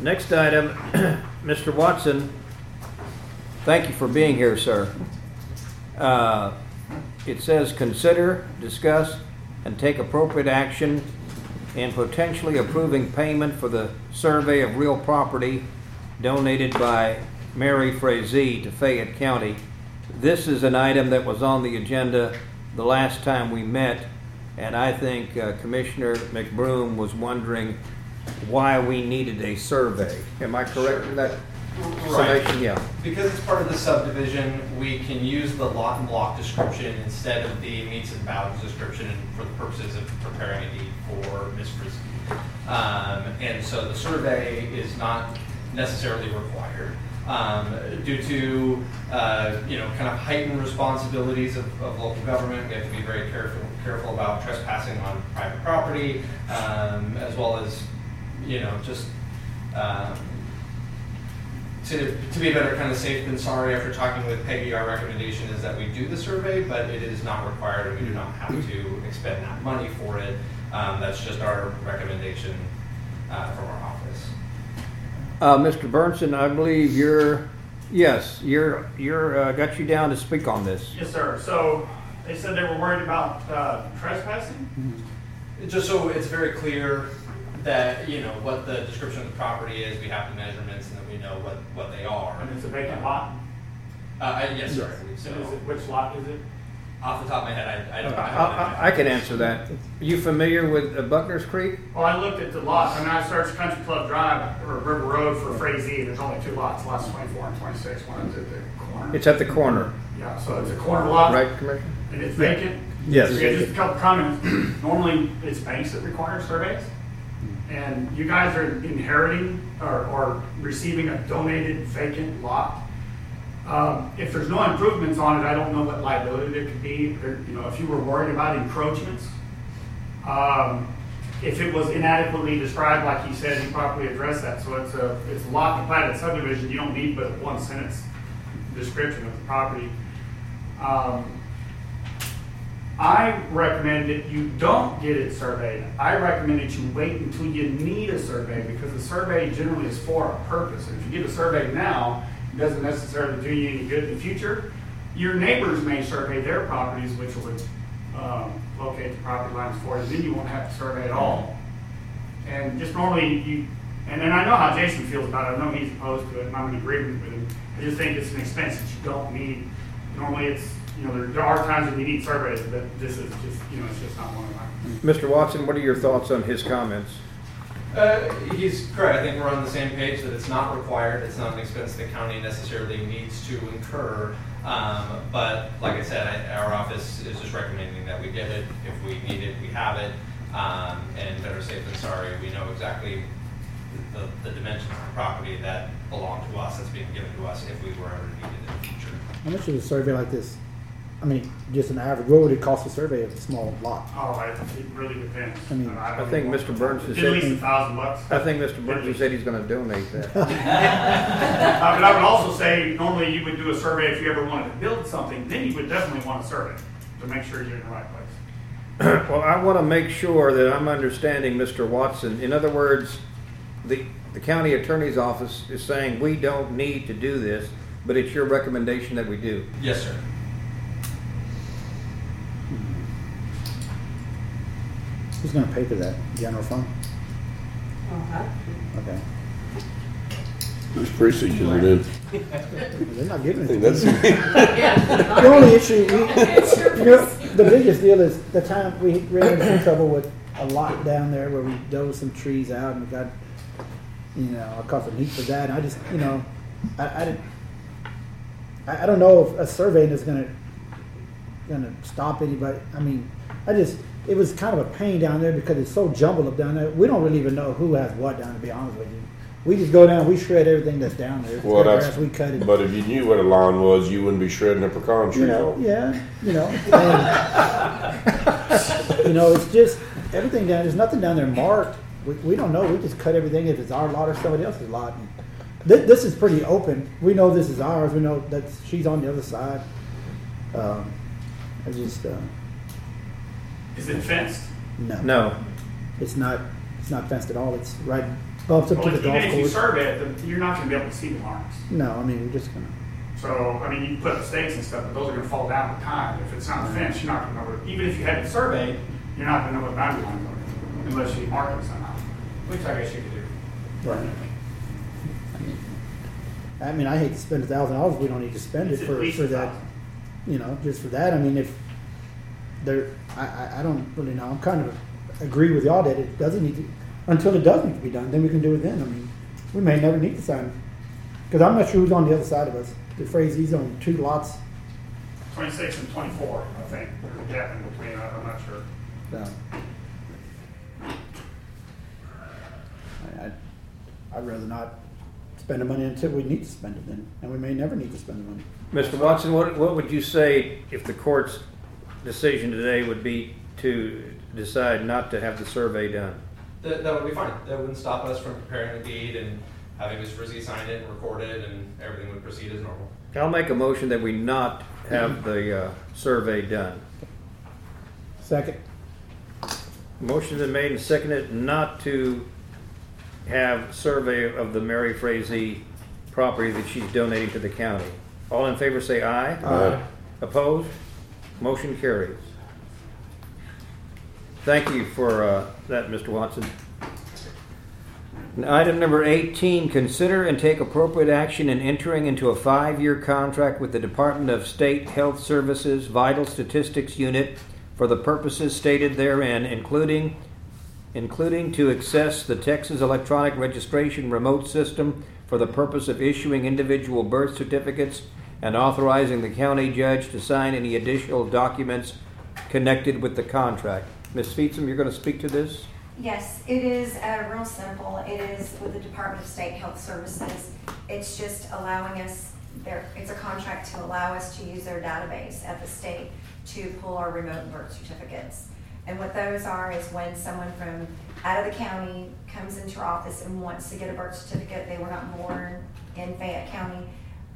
Next item, [clears throat] Mr. Watson, thank you for being here, sir. Uh, It says, "Consider, discuss, and take appropriate action in potentially approving payment for the survey of real property donated by Mary Frazee to Fayette County." This is an item that was on the agenda the last time we met, and I think uh, Commissioner McBroom was wondering why we needed a survey. Am I correct in that Right. summation? Yeah. Because it's part of the subdivision, we can use the lot and block description instead of the metes and bounds description for the purposes of preparing a deed for Ms. Frisbee. Um, and so the survey is not necessarily required. Um, due to, uh, you know, kind of heightened responsibilities of, of local government, we have to be very careful, careful about trespassing on private property, um, as well as, you know, just, um, to, to be better kind of safe than sorry, after talking with Peggy, our recommendation is that we do the survey, but it is not required and we do not have to expend that money for it. Um, that's just our recommendation, uh, from our office. Uh, Mr. Burnson, I believe you're, yes, you're, you're, uh, got you down to speak on this. Yes, sir. So they said they were worried about uh, trespassing? Just so it's very clear that, you know, what the description of the property is, we have the measurements and then we know what, what they are. And it's a vacant lot? Uh, I- yes, sir, I believe so. Is it, which lot is it? Off the top of my head, I, I I, don't have I- I can answer that. Are you familiar with uh, Buckner's Creek? Well, I looked at the lots, I mean, I searched Country Club Drive or River Road for Frazee, there's only two lots, lots twenty-four and twenty-six, one is at the corner. It's at the corner, Yeah, so it's a corner lot. right, Commissioner? And it's vacant? Yes. Okay, just a couple comments. [clears throat] Normally, it's banks that require surveys. And you guys are inheriting or, or receiving a donated vacant lot. Um, if there's no improvements on it, I don't know what liability there could be. There- You know, if you were worried about encroachments. Um, if it was inadequately described, like he said, he properly addressed that. So it's a, it's a lot in platted subdivision. You don't need but one sentence description of the property. Um, I recommend that you don't get it surveyed. I recommend that you wait until you need a survey because the survey generally is for a purpose. And if you get a survey now, it doesn't necessarily do you any good in the future. Your neighbors may survey their properties, which would um, locate the property lines for you. And then you won't have to survey at all. And just normally you, and, and I know how Jason feels about it. I know he's opposed to it, and I'm in agreement with him. I just think it's an expense that you don't need. Normally, it's you know there, there are times when you need surveys, but this is just you know it's just not one of them. Mr. Watson, what are your thoughts on his comments? Uh, he's correct. I think we're on the same page that it's not required. It's not an expense the county necessarily needs to incur. Um, but like I said, I, our office is just recommending that we get it. If we need it, we have it. Um, and better safe than sorry. We know exactly the, the dimensions of the property that belong to us, that's being given to us if we were ever needed in the future. How much is a survey like this? I mean, just an average, what would it cost to survey a small lot? Oh, it, it really depends. I mean, don't I think know. Mr. Burns has At least a said, thousand bucks. I think Mr. Burns has said he's gonna donate that. [laughs] [laughs] Uh, but I would also say, normally you would do a survey if you ever wanted to build something, then you would definitely want a survey to make sure you're in the right place. [clears throat] Well, I want to make sure that I'm understanding Mr. Watson. In other words, the, the county attorney's office is saying we don't need to do this, but it's your recommendation that we do. Yes, sir. Who's gonna pay for that? General fund? Oh, okay. Whose precinct is it in? They're not giving I think it. that's- [laughs] [laughs] The only issue, we, you know, the biggest deal is the time we ran into some trouble with a lot down there where we dove some trees out and we got, you know, I caught some heat for that. And I just, you know, I, I didn't, I, I don't know if a surveying is gonna, gonna stop anybody. I mean, I just, it was kind of a pain down there because it's so jumbled up down there. We don't really even know who has what down, to be honest with you. We just go down, we shred everything that's down there. Well, that's, grass, we cut it. but if you knew what a lawn was, you wouldn't be shredding a pecan You tree know, yeah, you know. and, you know, it's just everything down. There's nothing down there marked. We, we don't know. We just cut everything if it's our lot or somebody else's lot. And this, this is pretty open. We know this is ours. We know that she's on the other side. Um, I just uh, Is it fenced? no, No. it's not. It's not fenced at all. It's right bumps up Well, to if the you, golf if you course. survey it, then you're not gonna be able to see the marks. No, I mean we're just gonna. So, I mean, you can put up stakes and stuff, but those are gonna fall down with time. If it's not fenced, you're not gonna know, where- even if you had it surveyed, you're not gonna know what boundary lines are, unless you mark it somehow. Which I guess you could do. Right. I mean, I hate to spend a thousand dollars. We don't need to spend it It's at for, least for that. thousand. You know, just for that. I mean, if there, I, I, I don't really know. I'm kind of agree with y'all that it doesn't need to, until it does need to be done, then we can do it then. I mean, we may never need to sign. Because I'm not sure who's on the other side of us. The phrase he's on two lots. Twenty-six and twenty-four, I think, there's a gap in between, I- I'm not sure. So. I, I, I'd rather not spend the money until we need to spend it then, and we may never need to spend the money. Mr. Watson, what, what would you say if the court's decision today would be to decide not to have the survey done? That, that would be fine. That wouldn't stop us from preparing the deed and having Ms. Frazee sign it and record it, and everything would proceed as normal. I'll make a motion that we not have the, uh, survey done. Second. Motion been made and seconded not to have survey of the Mary Frazee property that she's donating to the county. All in favor say aye. Aye. Opposed? Motion carries. Thank you for uh, that, Mr. Watson. And Item number 18, consider and take appropriate action in entering into a five-year contract with the Department of State Health Services Vital Statistics Unit for the purposes stated therein, including including to access the Texas Electronic Registration Remote System for the purpose of issuing individual birth certificates and authorizing the county judge to sign any additional documents connected with the contract. Ms. Feetsum, you're going to speak to this? Yes, it is uh, real simple. It is with the Department of State Health Services. It's just allowing us, there, it's a contract to allow us to use their database at the state to pull our remote birth certificates. And what those are is when someone from out of the county comes into our office and wants to get a birth certificate, they were not born in Fayette County,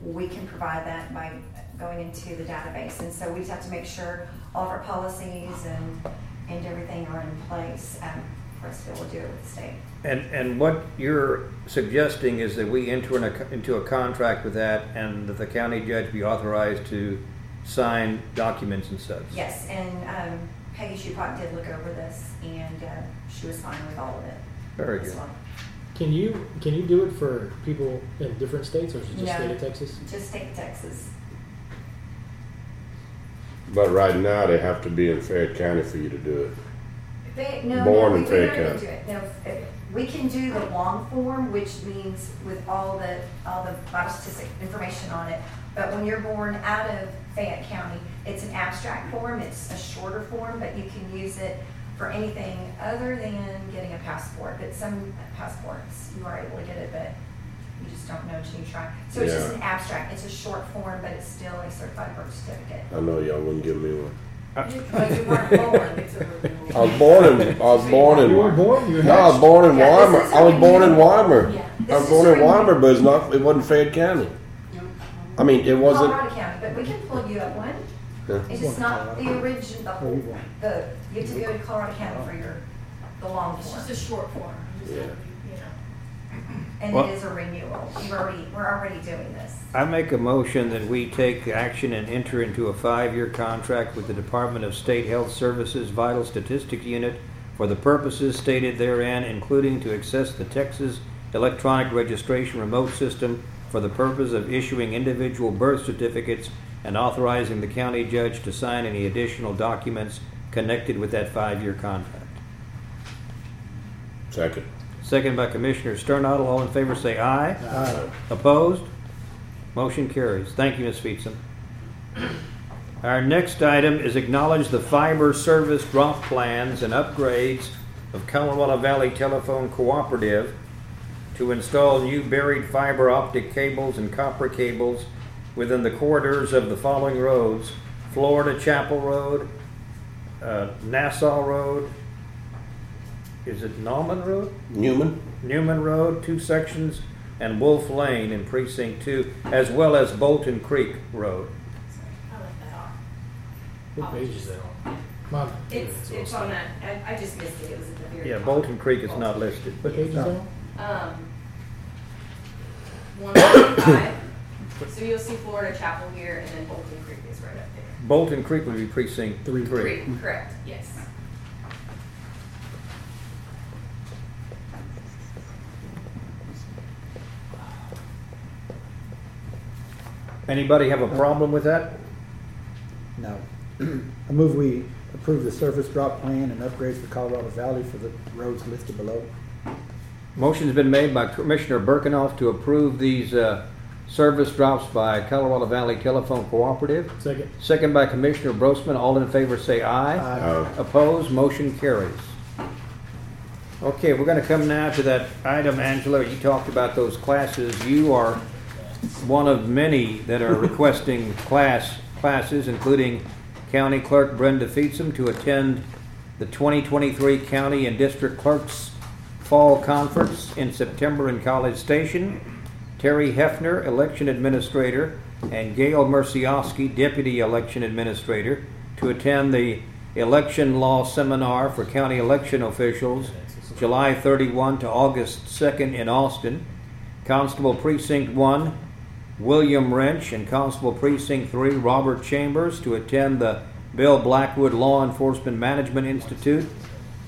we can provide that by going into the database. And so we just have to make sure all of our policies and, and everything are in place um, for us to be able to do it with the state. And, and what you're suggesting is that we enter in a- into a contract with that and that the county judge be authorized to sign documents and such? Yes, and um, Peggy Supak did look over this and uh, she was fine with all of it. Very good. well. Can you can you do it for people in different states, or is it just No. state of Texas? Just state of Texas. But right now, they have to be in Fayette County for you to do it. They, no, Born no, in we, we Fayette don't County. do it. No, we can do the long form, which means with all the all the vital statistic information on it. But when you're born out of Fayette County, it's an abstract form. It's a shorter form, but you can use it for anything other than getting a passport. But some passports you are able to get it, but you just don't know until you try. So it's just an abstract, it's a short form, but it's still a certified birth certificate. I know y'all wouldn't give me one. Uh, but you weren't born. [laughs] I was born in, I was born in. You were born, you No, I was born in Yeah, Weimar. I was born in renewal. Weimar. Yeah. I was born in renewal. Weimar, but it's not, it wasn't Fayette County. I mean, it wasn't, Colorado County, but we can pull you up one. Yeah. It's just not the original, the whole, you want? the, you have to go to Colorado County for your, the long It's form. just a short form. Just, Yeah. You know. And Well- it is a renewal. You've already, we're already doing this. I make a motion that we take action and enter into a five-year contract with the Department of State Health Services Vital Statistics Unit for the purposes stated therein, including to access the Texas Electronic Registration Remote System for the purpose of issuing individual birth certificates and authorizing the county judge to sign any additional documents connected with that five-year contract. second. Second by Commissioner Sternadel. All in favor say aye. Aye. Opposed? Motion carries. Thank you, Ms. Feetson. Our next item is acknowledge the fiber service drop plans and upgrades of Colorado Valley Telephone Cooperative to install new buried fiber optic cables and copper cables within the corridors of the following roads: Florida Chapel Road, uh, Nassau Road, is it Nauman Road? Newman? Newman Road, two sections, and Wolf Lane in Precinct Two, as well as Bolton Creek Road. I left that off. What page is that on? Mine. It's, it's on that, I, I just missed it, it was at the very Yeah, top. Bolton Creek is not listed. What page is that on? Um, one forty-five, so you'll see Florida Chapel here, and then Bolton Creek is right up there. Bolton Creek would be Precinct Three. Three, correct, yes. Anybody have a problem with that? No. I move we approve the surface drop plan and upgrades for Colorado Valley for the roads listed below. Motion's been made by Commissioner Birkinoff to approve these uh, service drops by Colorado Valley Telephone Cooperative. Second. Second by Commissioner Brosman. All in favor say aye. Aye. Opposed, motion carries. Okay, we're gonna come now to that item, Angela, you talked about those classes. You are one of many that are [laughs] requesting class, classes, including County Clerk Brenda Feetsum to attend the 2023 County and District Clerks Fall Conference in September in College Station. Terry Hefner, Election Administrator, and Gail Merciowski, Deputy Election Administrator, to attend the Election Law Seminar for County Election Officials, July 31 to August 2nd in Austin. Constable Precinct 1, William Wrench, and Constable Precinct 3, Robert Chambers, to attend the Bill Blackwood Law Enforcement Management Institute,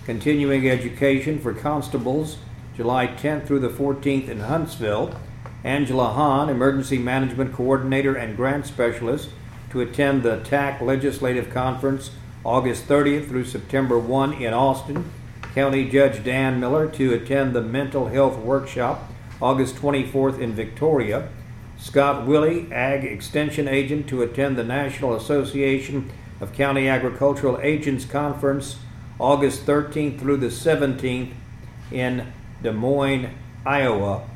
Continuing Education for Constables, July 10th through the 14th in Huntsville. Angela Hahn, Emergency Management Coordinator and Grant Specialist, to attend the TAC Legislative Conference, August 30th through September 1 in Austin. County Judge Dan Miller to attend the Mental Health Workshop, August 24th in Victoria. Scott Willie, Ag Extension Agent, to attend the National Association of County Agricultural Agents Conference, August 13th through the 17th in Des Moines, Iowa.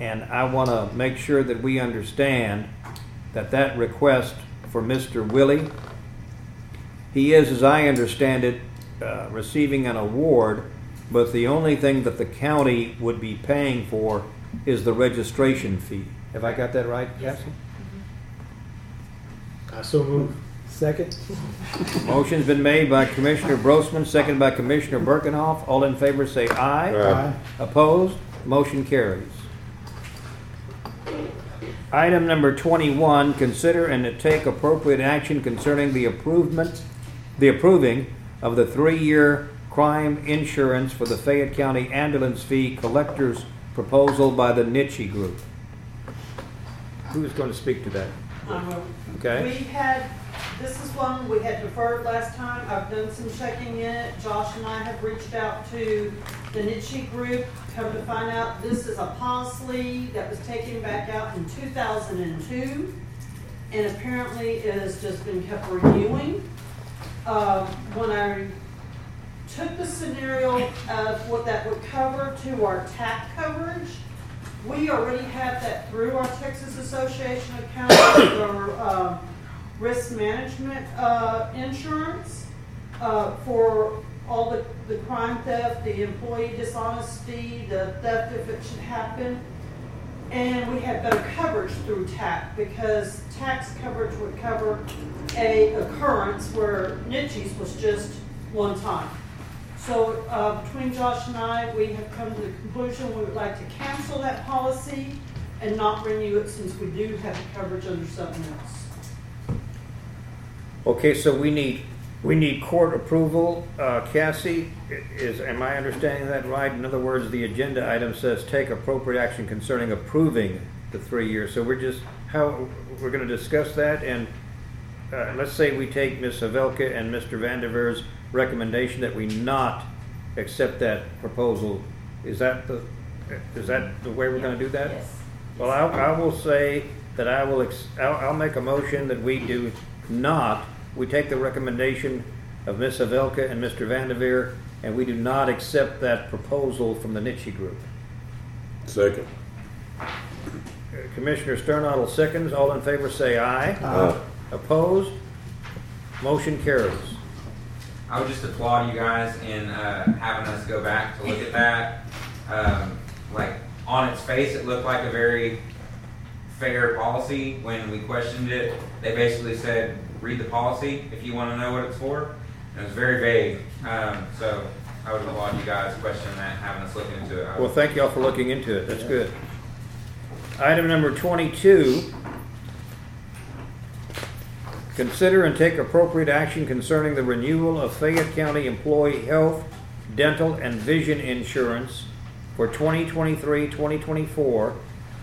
And I want to make sure that we understand that that request for Mr. Willie, he is, as I understand it, uh, receiving an award, but the only thing that the county would be paying for is the registration fee. Have I got that right, Cassie? I so move. Second? Motion's been made by Commissioner Brosman, seconded by Commissioner Birkenhoff. All in favor say aye. Aye. Opposed? Motion carries. Item number 21, consider and to take appropriate action concerning the approvement, the approving of the three-year crime insurance for the Fayette County ambulance fee collectors proposal by the Nitchie Group. Who's going to speak to that? Um, Okay. We had, this is one we had deferred last time. I've done some checking in it. Josh and I have reached out to the Nitchie Group. Come to find out, this is a policy that was taken back out in two thousand and two. And apparently it has just been kept renewing. Um, when I took the scenario of what that would cover to our TAC coverage, We already have that through our Texas Association of Counties, um, risk management, uh, insurance, uh, for all the, the crime theft, the employee dishonesty, the theft if it should happen. And we have better coverage through TAC, because TAC's coverage would cover a occurrence where Nitchie's was just one time. So, uh, between Josh and I, we have come to the conclusion we would like to cancel that policy and not renew it since we do have the coverage under something else. Okay, so we need, we need court approval. Uh, Cassie, i- is, am I understanding that right? In other words, the agenda item says take appropriate action concerning approving the three years. So we're just, how, we're gonna discuss that and, uh, let's say we take Ms. Havelka and Mr. Vanderveer's recommendation that we not accept that proposal. Is that the, is that the way we're gonna do that? Yes. Well, I, I will say that I will, ex- I'll, I'll make a motion that we do not, we take the recommendation of Ms. Havelka and Mr. Vanderveer, and we do not accept that proposal from the Nitchie Group. Second. Commissioner Sternadel seconds, all in favor say aye. Aye. Opposed? Motion carries. I would just applaud you guys in uh, having us go back to look at that. Um, like on its face, it looked like a very fair policy. When we questioned it, they basically said, "Read the policy if you want to know what it's for." And it was very vague. Um, so I would applaud you guys questioning that, having us look into it. Well, thank you all for looking into it, that's good. Item number twenty-two. Consider and take appropriate action concerning the renewal of Fayette County employee health, dental, and vision insurance for 2023-2024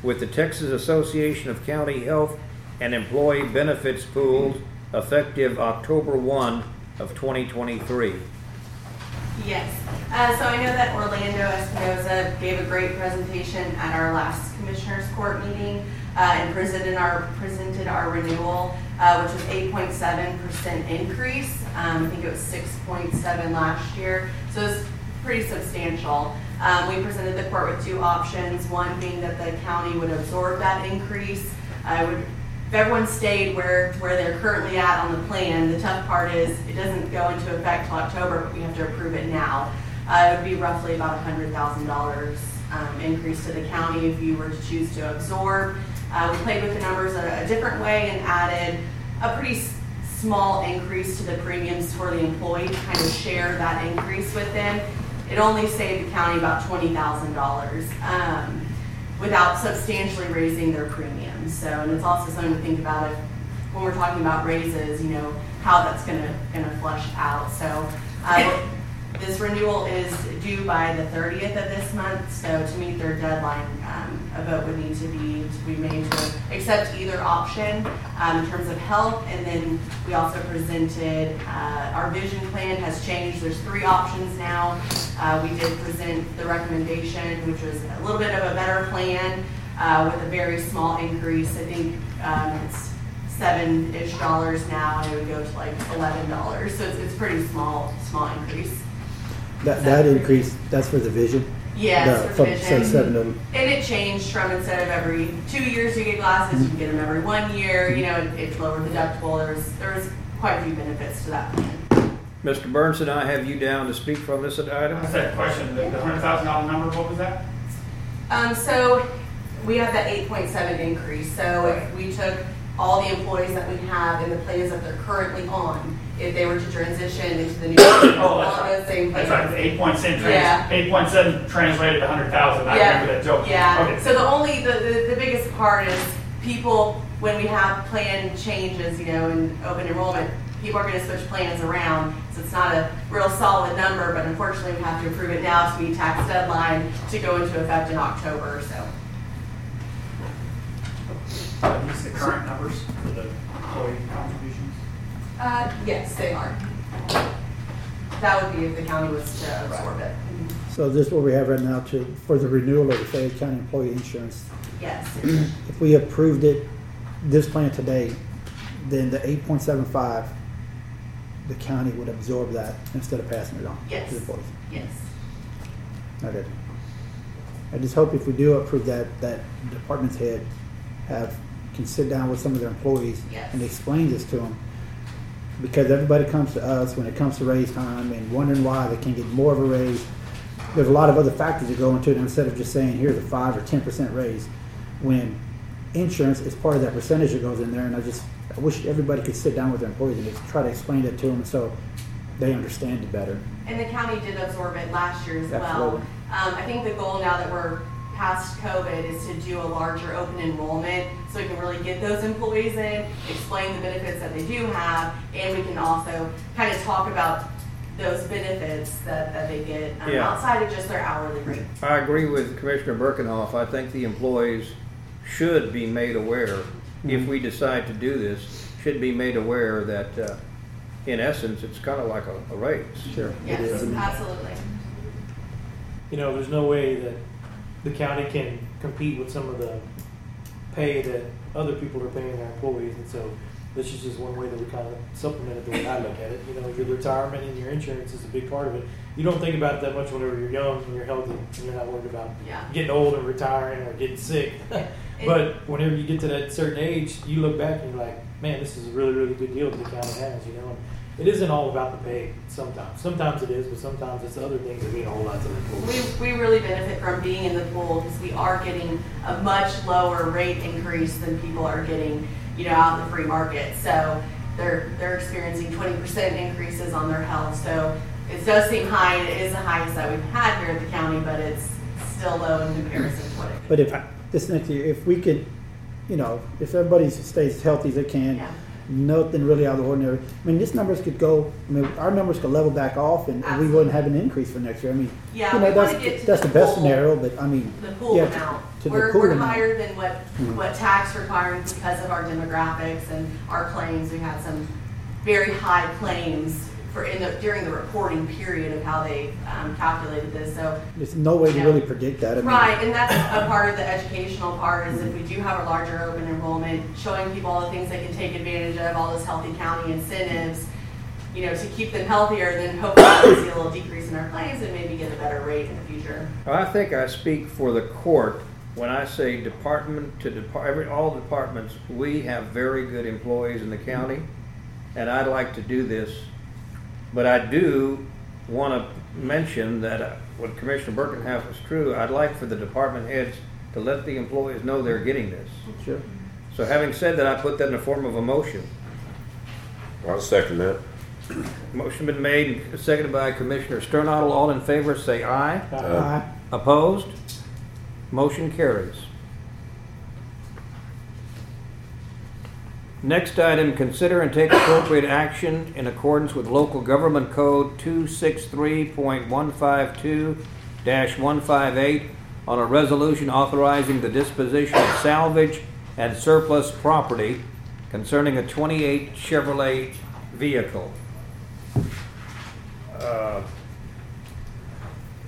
with the Texas Association of County Health and Employee Benefits Pools effective October one of twenty twenty-three. Yes. Uh, so I know that Orlando Espinoza gave a great presentation at our last Commissioners Court meeting uh, and presented our, presented our renewal, uh, which was 8.7% increase. Um, I think it was 6.7 last year. So it's pretty substantial. Um, we presented the court with two options, one being that the county would absorb that increase. I would if everyone stayed where, where they're currently at on the plan, the tough part is it doesn't go into effect till October, but we have to approve it now. Uh, it would be roughly about hundred thousand dollars, um, increase to the county if you were to choose to absorb. Uh, we played with the numbers a, a different way and added a pretty small increase to the premiums for the employee to kind of share that increase with them. It only saved the county about twenty thousand dollars. Um, without substantially raising their So, and it's also something to think about if, when we're talking about raises, you know, how that's gonna, gonna flush out. So, uh, [laughs] this renewal is due by the thirtieth of this month, so to meet their deadline, um, a vote would need to be, to be made to accept either option, um, in terms of health, and then we also presented, uh, our vision plan has changed, there's three options now. Uh, we did present the recommendation, which was a little bit of a better plan, uh, with a very small increase, I think, um, it's seven-ish dollars now, and it would go to like eleven dollars, so it's, it's pretty small, small increase. That, that increase, that's for the vision? Yes, The- for from, say, vision. seven to, And it changed from instead of every two years you get glasses, you can get them every one year, you know, it- it's lower deductible, there's, there's quite a few benefits to that plan. Mr. Burnson, I have you down to speak from this item. I said, question, the the hundred thousand dollar number, what was that? Um, so we have that eight point seven increase, so if we took all the employees that we have in the plans that they're currently on, if they were to transition into the new, [coughs] Oh, all that's right. those same That's right, eight point seven, Yeah. eight point seven translated to hundred thousand, I remember that joke. Yeah, Okay. so the only, the, the, the biggest part is people, when we have plan changes, you know, in open enrollment, people are gonna switch plans around, so it's not a real solid number, but unfortunately, we have to approve it now to meet TAC's deadline to go into effect in October, so. Are these the current numbers for the employee contributions? Uh, yes, they are. That would be if the county was to absorb it. so this is what we have right now to, for the renewal of the Fayette County Employee Insurance. Yes. [clears throat] If we approved it, this plan today, then the eight point seven five, the county would absorb that instead of passing it on to Yes. the employees. Yes. Okay. I just hope if we do approve that, that department's head have, can sit down with some of their employees Yes. and explain this to them. Because everybody comes to us when it comes to raise time and wondering why they can't get more of a raise. There's a lot of other factors that go into it instead of just saying, here's a five or ten percent raise. When insurance is part of that percentage that goes in there, and I just, I wish everybody could sit down with their employees and just try to explain that to them so they understand it better. And the county did absorb it last year as well. Um, I think the goal now that we're past COVID is to do a larger open enrollment so we can really get those employees in, explain the benefits that they do have, and we can also kind of talk about those benefits that, that they get um, Yeah. outside of just their hourly rate. I agree with Commissioner Birkenhoff. I think the employees should be made aware, if we decide to do this, should be made aware that, uh, in essence, it's kind of like a, a raise. Sure. Yes, absolutely. You know, there's no way that the county can compete with some of the pay that other people are paying their employees, and so this is just one way that we kind of supplement it the way I look at it. You know, your retirement and your insurance is a big part of it. You don't think about it that much whenever you're young and you're healthy, and you're not worried about Yeah. getting old and retiring or getting sick. [laughs] but whenever you get to that certain age, you look back and you're like, man, this is a really, really good deal that the county has, you know. And it isn't all about the pay sometimes. Sometimes it is, but sometimes it's other things that mean a whole lot to the employees. We, we really benefit from being in the pool because we are getting a much lower rate increase than people are getting, you know, out in the free market. So they're, they're experiencing twenty percent increases on their health. So it does seem high, it is the highest that we've had here at the county, but it's still low in comparison to what it But if, this next year, if we could, you know, if everybody stays as healthy as they can, Yeah. nothing really out of the ordinary. I mean, these numbers could go, I mean, our numbers could level back off and and we wouldn't have an increase for next year. I mean, Yeah, you know, that's, to that's the the best full- scenario, but I mean. the pool yeah, to- amount. To the We're, pool we're amount. higher than what, Mhm. what tax requirements because of our demographics and our claims. We had some very high claims for in the, during the reporting period of how they um, calculated this. So There's no way to Yeah. really predict that. I mean, Right, and that's a part of the educational part is if we do have a larger open enrollment, showing people all the things they can take advantage of, all those healthy county incentives, you know, to keep them healthier, then hopefully we'll see a little decrease in our claims and maybe get a better rate in the future. I think I speak for the court when I say department to depart, every, all departments, we have very good employees in the county, and I'd like to do this. But I do want to mention that uh, what Commissioner Birkenhoff is true, I'd like for the department heads to let the employees know they're getting this. Sure. So having said that, I put that in the form of a motion. I'll second that. Motion been made and seconded by Commissioner Sternadel. All in favor, say aye. Aye. Opposed? Motion carries. Next item, consider and take appropriate action in accordance with local government code 263.152-158 on a resolution authorizing the disposition of salvage and surplus property concerning a twenty-eight Chevrolet vehicle. Uh,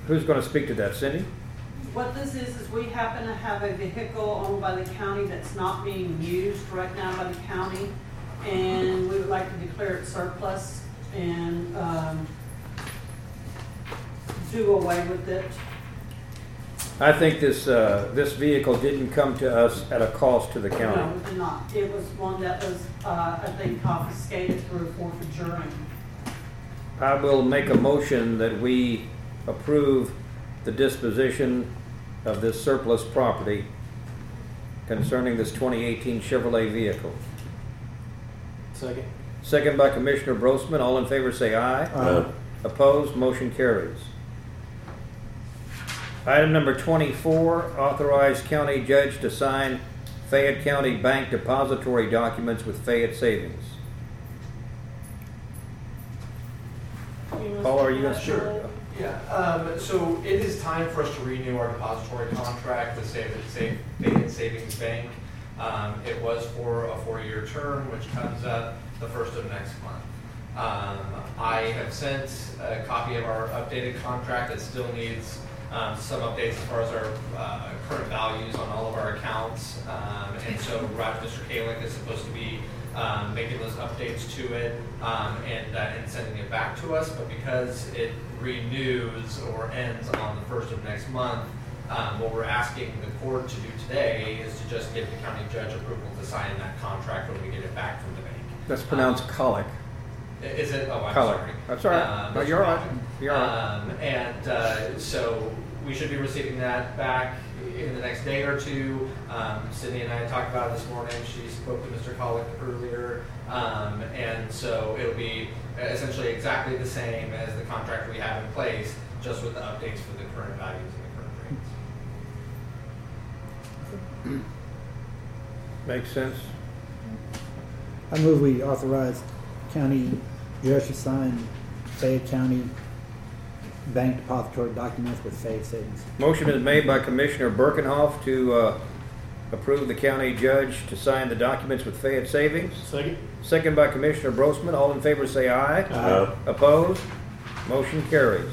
Who's gonna speak to that, Cindy? What this is, is we happen to have a vehicle owned by the county that's not being used right now by the county. And we would like to declare it surplus and, um, do away with it. I think this, uh, this vehicle didn't come to us at a cost to the No, county. it did not. It was one that was, uh, I think confiscated through forfeiture. I will make a motion that we approve the disposition of this surplus property concerning this 2018 Chevrolet vehicle. Second. Second by Commissioner Brosman. All in favor say aye. Aye. Opposed, motion carries. Item number 24, authorize county judge to sign Fayette County Bank depository documents with Fayette Savings. Paul, are you gonna speak? Yeah, um, so it is time for us to renew our depository contract with Save, Save, Savings Bank. Um, it was for a four-year term, which comes up the first of next month. Um, I have sent a copy of our updated contract that still needs, um, some updates as far as our, uh, current values on all of our accounts. Um, and so Mr. Kalick is supposed to be, um, making those updates to it, um, and, uh, and sending it back to us, but because it renews or ends on the first of next month, Um, what we're asking the court to do today is to just give the county judge approval to sign that contract when we get it back from the bank. That's pronounced colic. Is it? Oh, I'm Colic. sorry. That's all right. Um, No, you're all right. You're all right. Um, and uh, so we should be receiving that back in the next day or two. Um, Sydney and I talked about it this morning. She spoke to Mr. Colick earlier. Um, and so it'll be essentially exactly the same as the contract we have in place, just with the updates for the current values and the current rates. [clears throat] Makes sense? I move we authorize county judge to sign Fayette County bank depository documents with Fayette Savings. Motion is made by Commissioner Birkenhoff to uh, approve the county judge to sign the documents with Fayette Savings. Second. Second by Commissioner Brosman. All in favor say aye. Aye. Opposed? Motion carries.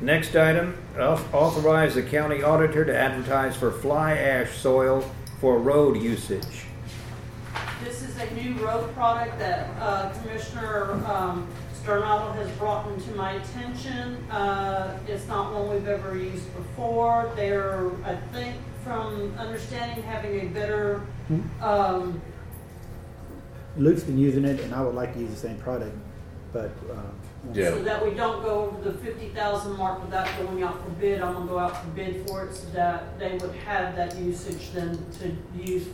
Next item, au- authorize the county auditor to advertise for fly ash soil for road usage. This is a new road product that uh, Commissioner um, Sternadel has brought into my attention. Uh, It's not one we've ever used before. They're, I think, from understanding, having a better, um, Luke's been using it, and I would like to use the same product, but, uh, Yeah. so that we don't go over the fifty thousand mark without going out for bid. I'm gonna go out for bid for it so that they would have that usage then to use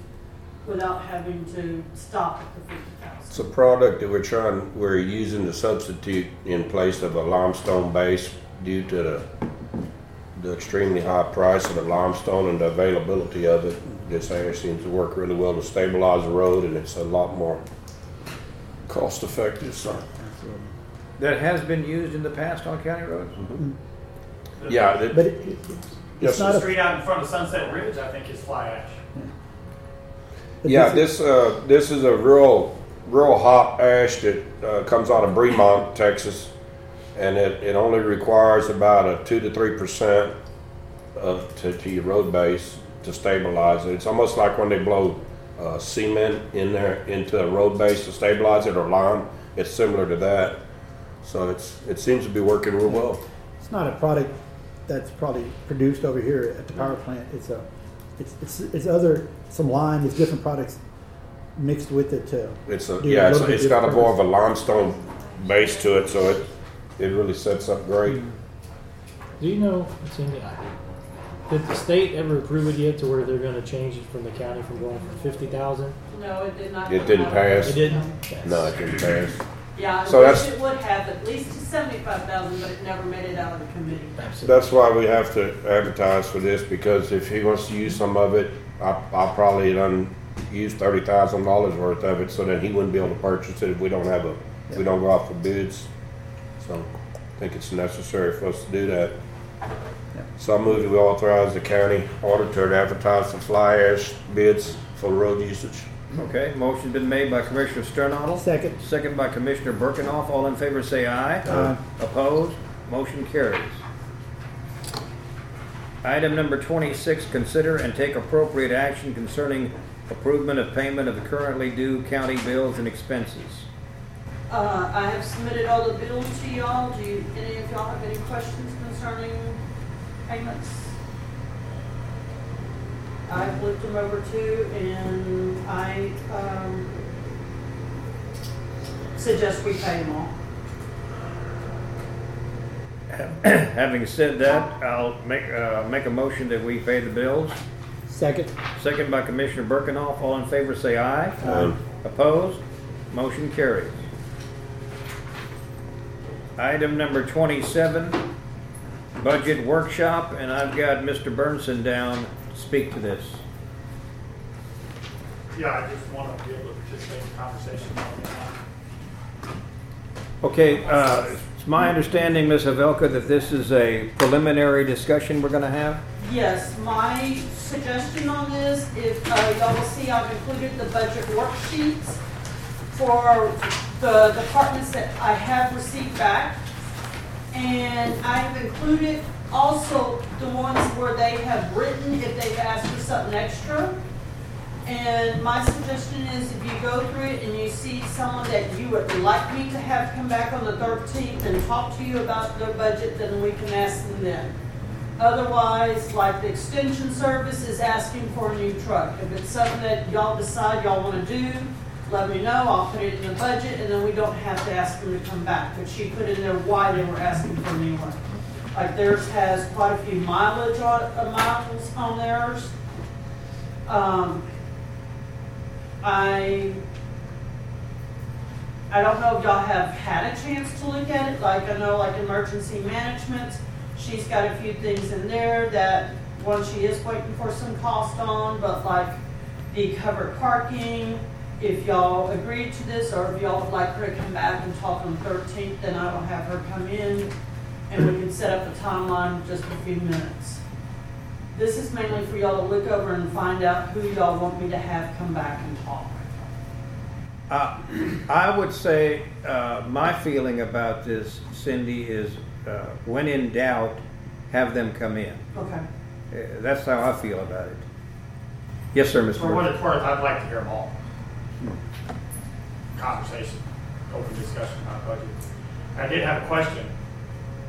without having to stop at the fifty thousand. It's a product that we're trying, we're using to substitute in place of a limestone base due to the, the extremely high price of the limestone and the availability of it. This ash seems to work really well to stabilize the road and it's a lot more cost effective, so. That has been used in the past on county roads? Mm-hmm. Yeah, it- but it, it- Yes, it's not The a, street out in front of Sunset Ridge, I think, is fly ash. Yeah, this this, uh, this is a real, real hot ash that, uh, comes out of Bremond, Texas. And it, it only requires about a two to three percent of, to, to your road base to stabilize it. It's almost like when they blow, uh, cement in there, into a road base to stabilize it or lime. It's similar to that. So it's, it seems to be working real well. it's not a product that's probably produced over here at the power plant. It's a, it's, it's, it's other, some lime, it's different products mixed with it too. It's a, do yeah, it's, little it's got a more of a limestone base to it, so it, it really sets up great. Hmm. Do you know, Cindy, I- did the state ever approve it yet to where they're gonna change it from the county from going from fifty thousand? No, it did not. It didn't out. pass. It didn't? No, it didn't pass. Yeah, I So wish that's- it would have at least to seventy-five thousand, but it never made it out of the committee. That's why we have to advertise for this, because if he wants to use some of it, I, I'll probably done use thirty thousand dollars worth of it, so then he wouldn't be able to purchase it if we don't have a, if we don't go out for bids. So I think it's necessary for us to do that. So I move that we authorize the county auditor to advertise for fly ash bids for road usage. Okay, motion's been made by Commissioner Sternadel. Second. Second by Commissioner Birkenhoff. All in favor say aye. Aye. Opposed? Motion carries. Item number twenty-six, consider and take appropriate action concerning approval of payment of the currently due county bills and expenses. Uh, I have submitted all the bills to y'all. Do you, any of y'all have any questions concerning payments? I've looked them over too, and I, um, suggest we pay them all. [clears throat] Having said that, I'll make, uh, make a motion that we pay the bills. Second. Second by Commissioner Birkenhoff. All in favor say aye. Aye. Opposed? Motion carries. Item number twenty-seven, budget workshop, and I've got Mr. Burnson down to speak to this. Yeah, I just want to be able to participate in the conversation. Okay, uh, it's my understanding, Ms. Havelka, that this is a preliminary discussion we're gonna have? Yes, my suggestion on this, if uh, y'all will see, I've included the budget worksheets for the departments that I have received back. And I've included also the ones where they have written if they've asked for something extra. And my suggestion is if you go through it and you see someone that you would like me to have come back on the thirteenth and talk to you about their budget, then we can ask them then. Otherwise, like the extension service is asking for a new truck. If it's something that y'all decide y'all wanna do, let me know, I'll put it in the budget, and then we don't have to ask them to come back. But she put in there why they were asking for a new one. Like theirs has quite a few mileage on, uh, miles on theirs. Um, I, I don't know if y'all have had a chance to look at it, like I know like emergency management, she's got a few things in there that, one, she is waiting for some cost on, but like the covered parking, if y'all agree to this, or if y'all would like her to come back and talk on thirteenth, then I will have her come in and we can set up a timeline in just a few minutes. This is mainly for y'all to look over and find out who y'all want me to have come back and talk. Uh, I would say, uh, my feeling about this, Cindy, is uh, when in doubt, have them come in. Okay. Uh, That's how I feel about it. Yes, sir, Mr. For what Burke. it's worth, I'd like to hear them all. Conversation, open discussion about budget. I did have a question.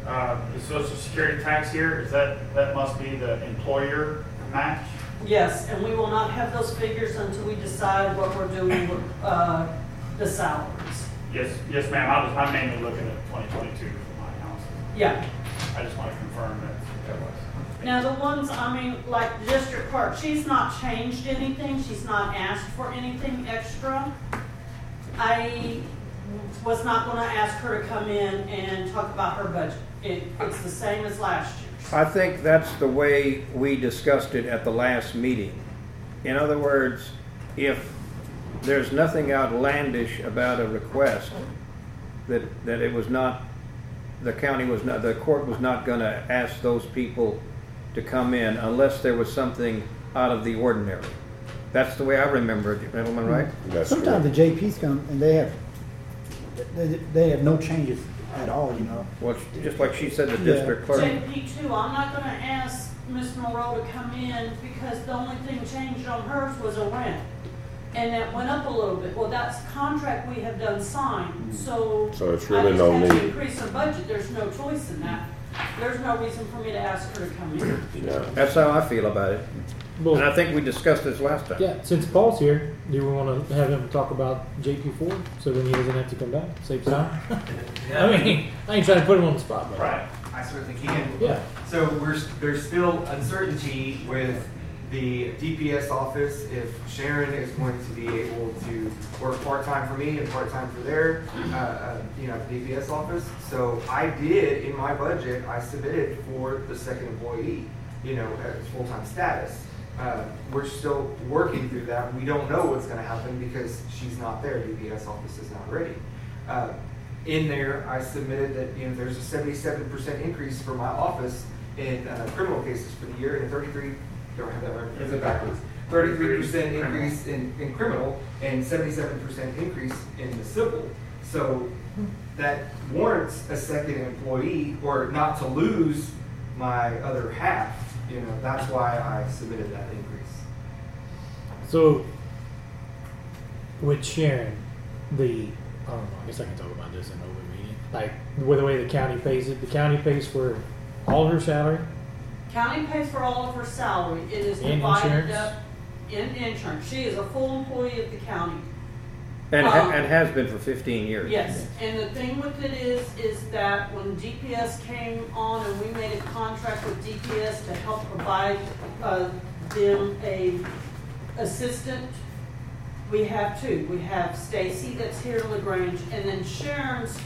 Uh, the social security tax here, is that, that must be the employer match? Yes, and we will not have those figures until we decide what we're doing with, uh, the salaries. Yes, yes, ma'am, I was, I'm mainly looking at twenty twenty-two for my analysis. Yeah. I just want to confirm that that was. Now, the ones, I mean, like the district clerk, she's not changed anything, she's not asked for anything extra. I was not gonna ask her to come in and talk about her budget. It, it's the same as last year. I think that's the way we discussed it at the last meeting. In other words, if there's nothing outlandish about a request, that, that it was not, the county was not, the court was not gonna ask those people to come in unless there was something out of the ordinary. That's the way I remember it, gentlemen, right? That's Sometimes the JPs come and they have, they, they have no changes at all, you know? Well, it's just like she said, the Yeah. district clerk. JP two, I'm not gonna ask Miss Monroe to come in because the only thing changed on hers was a rent. And that went up a little bit. Well, that's contract we have done signed, mm-hmm. so. So it's really no I just had to need. increase her budget. There's no choice in that. There's no reason for me to ask her to come in. Yeah. That's how I feel about it. Well- And I think we discussed this last time. Yeah, since Paul's here, do we want to have him talk about JP four so then he doesn't have to come back? Save time. [laughs] I mean, I ain't trying to put him on the spot, but Right. I certainly can. Yeah. So we're, there's still uncertainty with the DPS office, if Sharon is going to be able to work part-time for me and part-time for their, uh, uh, you know, DPS office. So I did, in my budget, I submitted for the second employee, you know, as full-time status. Uh, we're still working through that. We don't know what's gonna happen because she's not there, DPS office is not ready. Uh, in there, I submitted that, you know, there's a seventy-seven percent increase for my office in uh, criminal cases for the year and a thirty-three, don't have that right, is it backwards? Thirty-three percent increase in, in criminal and seventy-seven percent increase in the civil. So that warrants a second employee or not to lose my other half, you know, that's why I submitted that increase. So, with Sharon, the I don't know. I guess I can talk about this in open meeting. Like with the way the county pays it, the county pays for all of her salary. County pays for all of her salary. It is And divided insurance? up in insurance. She is a full employee of the county. And, ha- Um, and has been for fifteen years. Yes, and the thing with it is, is that when DPS came on and we made a contract with DPS to help provide, uh, them a assistant, we have two. We have Stacy that's here in LaGrange, and then Sharon's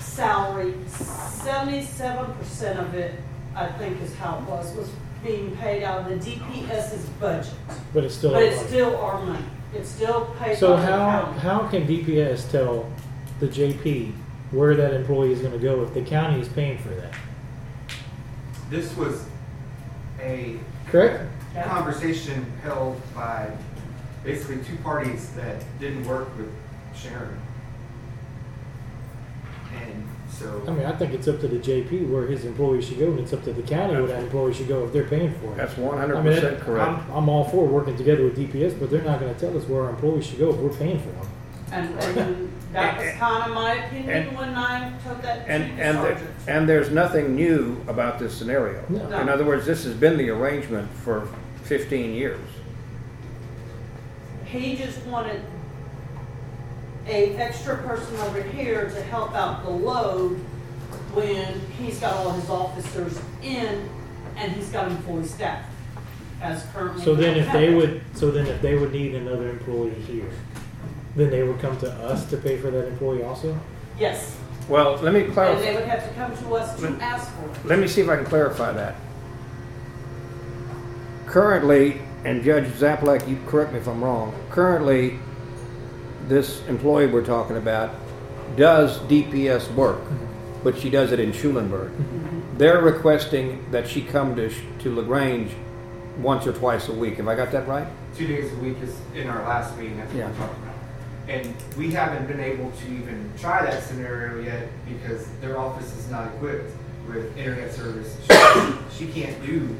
salary, seventy-seven percent of it, I think is how it was, was being paid out of the DPS's budget. But it's still But our it's money. still our money. It's still paid by So the how county. how can DPS tell the JP where that employee is going to go if the county is paying for that? This was a Correct. conversation held by basically two parties that didn't work with Sharon. And so. I mean, I think it's up to the JP where his employees should go, and it's up to the county where that employee should go if they're paying for it. That's 100% I mean, that- correct. I'm, I'm all for working together with DPS, but they're not going to tell us where our employees should go if we're paying for them. And, and That was kind of my opinion And- when I took that to And, the and, there- sergeant. and there's nothing new about this scenario. No. In other words, this has been the arrangement for fifteen years. He just wanted a extra person over here to help out the load when he's got all his officers in and he's got them fully staffed as currently. So then if they it. would, so then if they would need another employee here, then they would come to us to pay for that employee also? Yes, Well, let me and they clarify, would have to come to us to ask for it. let me see if I can clarify that. Currently, and Judge Zaplak, you correct me if I'm wrong, currently, this employee we're talking about does DPS work, mm-hmm. but she does it in Schulenburg. Mm-hmm. They're requesting that she come to, to LaGrange once or twice a week. Have I got that right? Two days a week is in our last meeting, that's what Yeah. we're talking about. And we haven't been able to even try that scenario yet because their office is not equipped with internet service. She, she can't do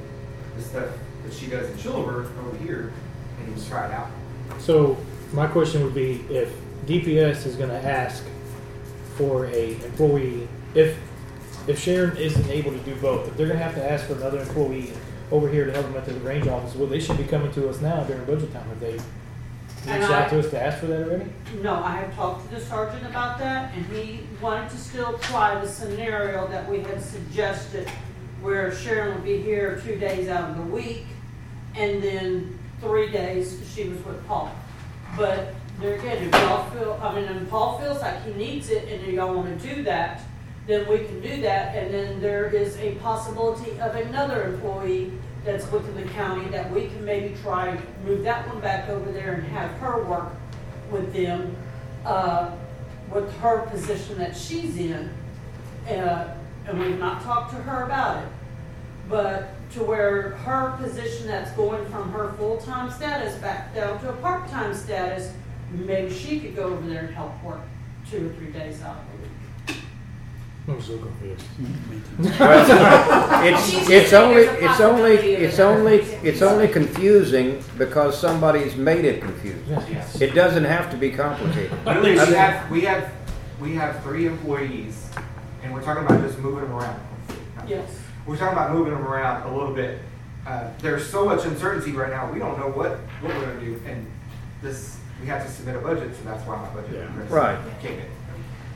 the stuff that she does in Schulenburg over here and even try it out. So my question would be if DPS is gonna ask for a employee, if, if Sharon isn't able to do both, if they're gonna have to ask for another employee over here to help them at the range office, well, they should be coming to us now during budget time. Have they reached out to us to ask for that already? No, I have talked to the sergeant about that, and he wanted to still try the scenario that we had suggested, where Sharon would be here two days out of the week, and then three days she was with Paul. But there again, if y'all feel, I mean, and Paul feels like he needs it, and y'all wanna do that, then we can do that, and then there is a possibility of another employee that's within the county that we can maybe try, move that one back over there and have her work with them, uh, with her position that she's in. Uh, and we've not talked to her about it. But to where her position that's going from her full-time status back down to a part-time status, maybe she could go over there and help work two or three days out of the week. I'm so confused. It's, it's only, it's only, it's only, it's only confusing because somebody's made it confusing. Yes. It doesn't have to be complicated. Really, we have, we have, we have three employees and we're talking about just moving them around. Yes. We're talking about moving them around a little bit. Uh, there's so much uncertainty right now, we don't know what, what we're gonna do, and this, we have to submit a budget, so that's why my budget request Right. came in.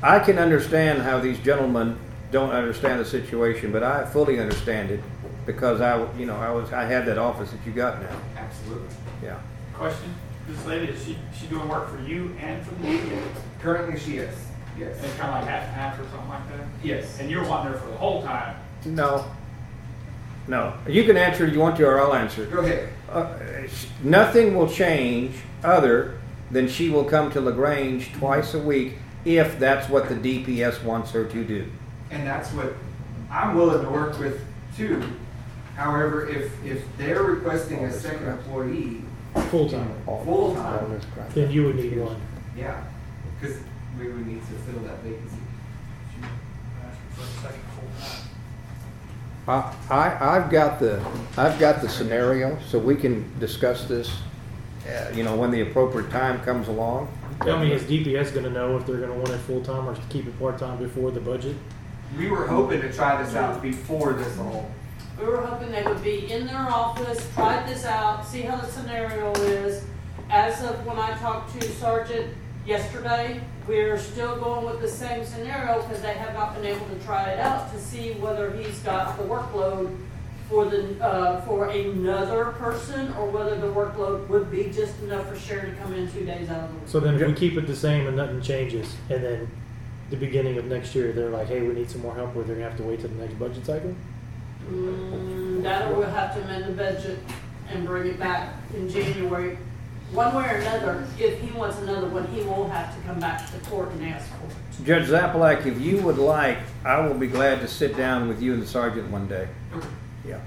I can understand how these gentlemen don't understand the situation, but I fully understand it because I, you know, I was, I had that office that you got now. Absolutely. Yeah. Question, this lady, is she, she doing work for you and for the DPS? Currently, she is, yes. It's kind of like half and half or something like that? Yes. And you're wanting her for the whole time? No. No. You can answer if you want to, or I'll answer. Go ahead. Uh, nothing will change other than she will come to LaGrange twice a week if that's what the DPS wants her to do. And that's what I'm willing to work with too. However, if, if they're requesting a second employee, Full-time. full-time, Then you would need one. yeah, because we would need to fill that vacancy. For a second full time. I, I, I've got the, I've got the scenario, so we can discuss this, uh, you know, when the appropriate time comes along. I mean, is DPS gonna know if they're gonna want it full-time or keep it part-time before the budget? We were hoping to try this out before this all. We were hoping they would be in their office, try this out, see how the scenario is. As of when I talked to Sergeant yesterday, we're still going with the same scenario because they have not been able to try it out to see whether he's got the workload for the, uh, for another person or whether the workload would be just enough for Sharon to come in two days out of the week. So then if we keep it the same and nothing changes, and then the beginning of next year, they're like, hey, we need some more help, where they're gonna have to wait till the next budget cycle? Mm, that or we'll have to amend the budget and bring it back in January. One way or another, if he wants another one, he will have to come back to the court and ask for it. Judge Zappalak, if you would like, I will be glad to sit down with you and the sergeant one day. Yeah.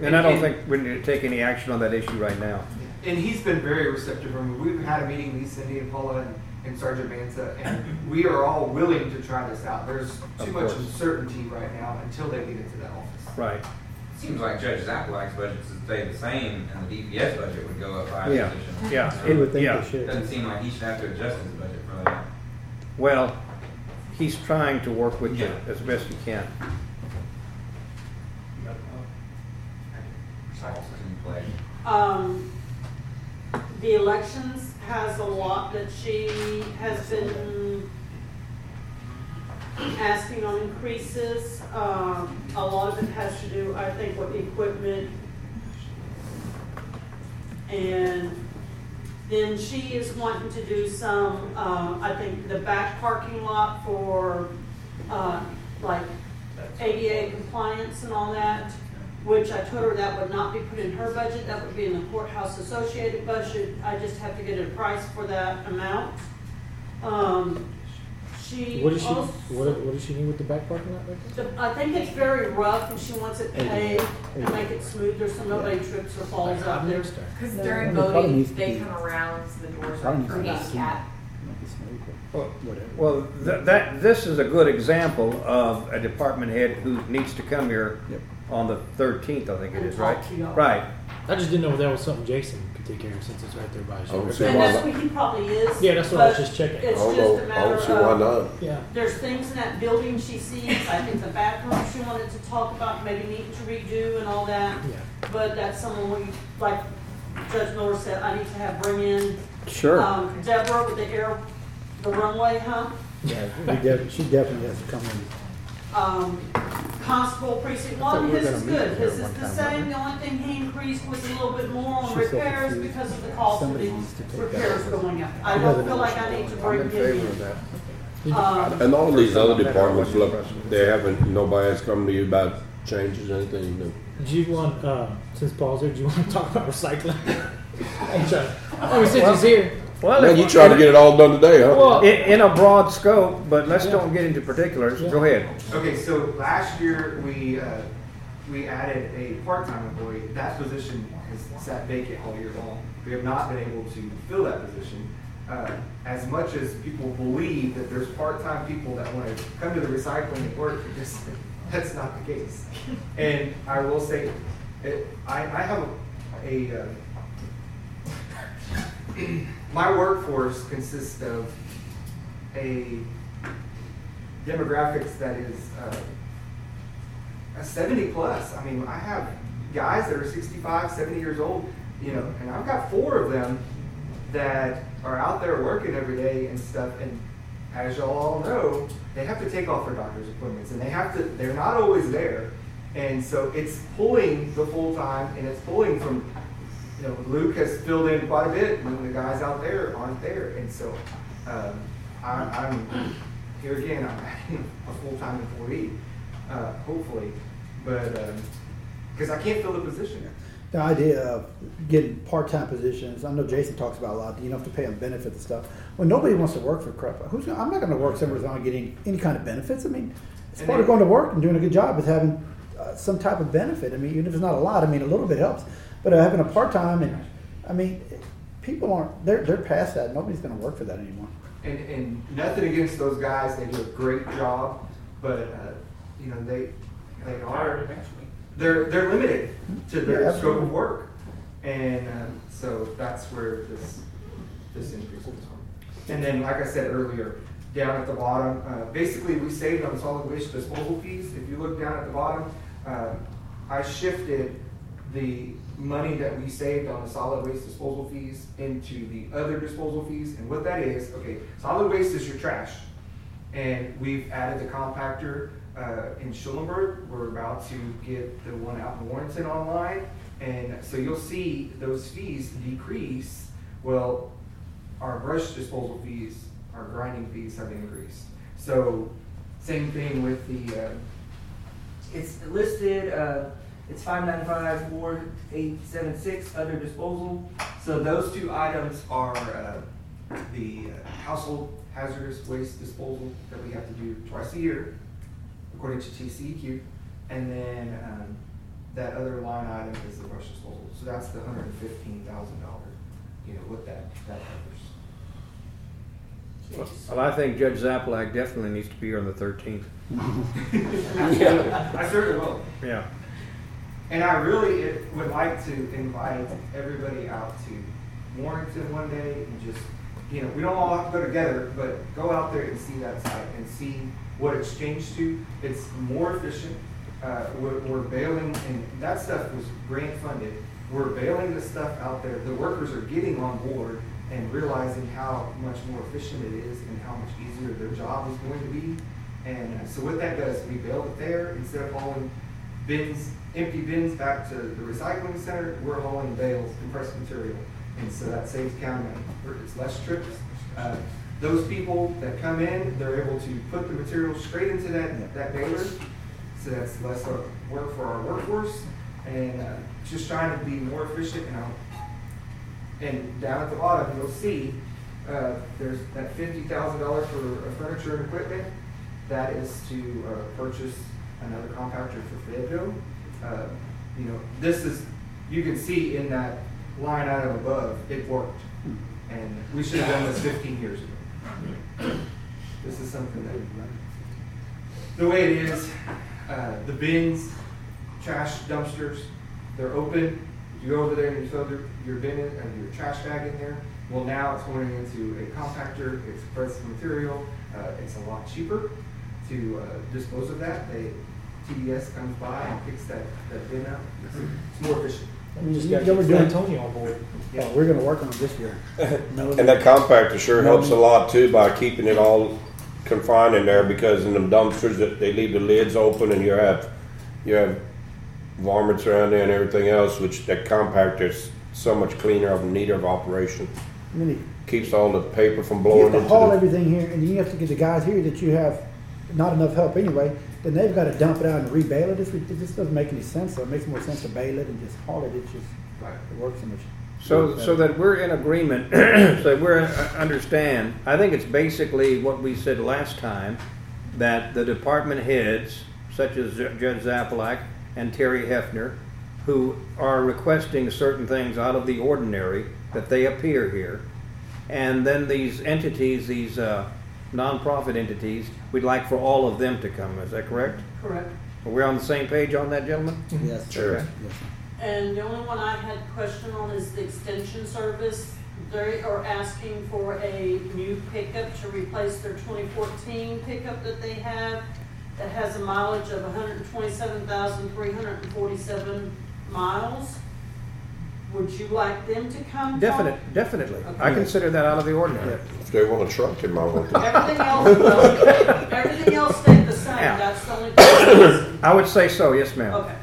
And I don't think we need to take any action on that issue right now. And he's been very receptive. I mean, we've had a meeting, me, Cindy, and Paula, and, and Sergeant Mansa, and we are all willing to try this out. There's too much uncertainty right now until they get into that office. Right. Seems like Judge Zapalak's budget should stay the same and the DPS budget would go up by a Yeah, position. yeah, You would it- think yeah. they should. Doesn't seem like he should have to adjust his budget for that. Well, he's trying to work with you Yeah. as best he can. Um, the elections has a lot that she has been asking on increases. Um, a lot of it has to do, I think, with equipment. And then she is wanting to do some, uh, I think, the back parking lot for, uh, like ADA compliance and all that, which I told her that would not be put in her budget, that would be in the courthouse associated budget. I just have to get a price for that amount. Um, she What does she, also. what, what does she need with the back parking lot right there? The- I think it's very rough and she wants it paved and make it smoother so nobody trips or falls out there. Because Yeah, during well, it probably voting, needs to they be- come around, so the doors Probably are needs for to be handicap. Well, Well, th- that, this is a good example of a department head who needs to come here on the thirteenth, I think it And is, right? to y'all. Right. I just didn't know if that was something Jason could take care of since it's right there by his. I don't see And why that's not. what he probably is. Yeah, that's what I was but just checking. It's I don't just know, a I matter don't see why of, not. Yeah. there's things in that building she sees, I think the bathroom she wanted to talk about, maybe needing to redo and all that. Yeah. But that's someone we, like Judge Miller said, I need to have bring in. Sure. Um, Deborah with the air, the runway hump. Yeah, we def- she definitely has to come in. Um, Constable precinct I thought one, we were his gonna is meet good, there his is one the time, same, the only thing he increased was a little bit more on so repairs confused. because of the cost of Somebody the needs to take that repairs over. going up. I don't feel like I need to bring I'm in him favor of in. that. Um, And all these other First time I've had departments, look, they haven't, nobody has come to you about changes, anything, no. Do you want, uh, since Paul's here, do you want to [laughs] talk about recycling? [laughs] I'm trying. Oh, since he's here. Well, Man, if- you trying to get it all done today, huh? Well, In, in a broad scope, but let's don't get into particulars. Go ahead. Okay, so last year, we, uh, we added a part-time employee. That position has sat vacant all year long. We have not been able to fill that position. Uh, As much as people believe that there's part-time people that want to come to the recycling and work, [laughs] it just, that's not the case. And I will say, it, I, I have a, a, uh, [clears throat] my workforce consists of a demographics that is uh, a 70 plus. I mean, I have guys that are 65, 70 years old, you know, and I've got four of them that are out there working every day and stuff. And as y'all all know, they have to take off their doctor's appointments and they have to, they're not always there. And so it's pulling the full time and it's pulling from, you know, Luke has filled in quite a bit when the guys out there aren't there. And so um, I'm, I'm here again, I'm adding a full-time employee, uh, hopefully, but, because I can't fill the position. The idea of getting part-time positions, I know Jason talks about a lot, you don't have to pay them benefits and stuff. Well, nobody wants to work for crap, who's, gonna- I'm not gonna work somewhere without getting any kind of benefits. I mean, it's part of going to work and doing a good job is having uh, some type of benefit. I mean, even if it's not a lot, I mean, a little bit helps. But having a part-time and, I mean, people aren't, they're, they're past that. Nobody's gonna work for that anymore. And, and nothing against those guys, they do a great job, but, uh, you know, they, they are, they're, they're limited to Yeah, their scope of work. And, um, so that's where this, this increase comes from. And then, like I said earlier, down at the bottom, uh, basically, we saved on solid waste disposal fees. If you look down at the bottom, uh, I shifted the money that we saved on the solid waste disposal fees into the other disposal fees. And what that is, okay, solid waste is your trash. And we've added the compactor uh, in Schulenburg. We're about to get the one out in Warrenton online. And so you'll see those fees decrease. Well, our brush disposal fees, our grinding fees have increased. So same thing with the, uh, It's listed, uh, it's five nine five, four eight seven six, other disposal. So those two items are uh, the uh, household hazardous waste disposal that we have to do twice a year, according to TCEQ. And then um, that other line item is the brush disposal. So that's the hundred and fifteen thousand dollars, you know, what that, that covers. Well, I think Judge Zaplak definitely needs to be here on the thirteenth. [laughs] Absolutely. I certainly will. Yeah. And I really would like to invite everybody out to Warrenton one day and just you know, we don't all have to go together, but go out there and see that site and see what it's changed to. It's more efficient. Uh, we're, we're bailing, and that stuff was grant funded. We're bailing the stuff out there. The workers are getting on board and realizing how much more efficient it is and how much easier their job is going to be. And uh, so what that does, we bail it there instead of hauling bins, empty bins back to the recycling center, we're hauling bales, compressed material. And so that saves county money. It's less trips. Uh, those people that come in, they're able to put the material straight into that, that baler. So that's less work for our workforce and uh, just trying to be more efficient. And, I'll- and down at the bottom, you'll see uh, there's that fifty thousand dollars for furniture and equipment. That is to uh, purchase another compactor for Fayetteville. Uh, you know, this is you can see in that line item above, it worked, and we should have done this fifteen years ago. This is something that the way it is, uh, the bins, trash dumpsters, they're open. You go over there and you throw your, your bin in, and your trash bag in there. Well, now it's going into a compactor, it's compressed material, uh, it's a lot cheaper to, uh, dispose of that. They, TDS comes by and picks that, that bin up. It's it's more efficient. We just You got know to we're get Antonio on board. Yeah, we're gonna work on it this year. No, [laughs] And that compactor sure helps a lot too by keeping it all confined in there because in them dumpsters, that they leave the lids open and you have, you have varmints around there and everything else, which that compactor is so much cleaner of neater of operation. I mean, Keeps all the paper from blowing. you have to haul the. everything here, and you have to get the guys here that you have not enough help anyway, then they've gotta dump it out and rebale it. This, this doesn't make any sense, so it makes more sense to bale it and just haul it. It just, it works so much. So, so that we're in agreement, [clears throat] so we're, uh, understand, I think it's basically what we said last time, that the department heads, such as Judge Zapalack and Terry Hefner, who are requesting certain things out of the ordinary, that they appear here. And then these entities, these uh, nonprofit entities, we'd like for all of them to come, is that correct? Correct. Are we on the same page on that, gentlemen? Mm-hmm. Yes. Sure. Okay. Yes. And the only one I had a question on is the extension service. They are asking for a new pickup to replace their twenty fourteen pickup that they have that has a mileage of hundred and twenty-seven thousand, three hundred and forty-seven miles. Would you like them to come? Definite, definitely. I consider that out of the ordinary. If they want a truck, in my want to. Everything else, no, everything else stayed the same, Yeah. that's the only thing. I would say so, yes, ma'am. Okay.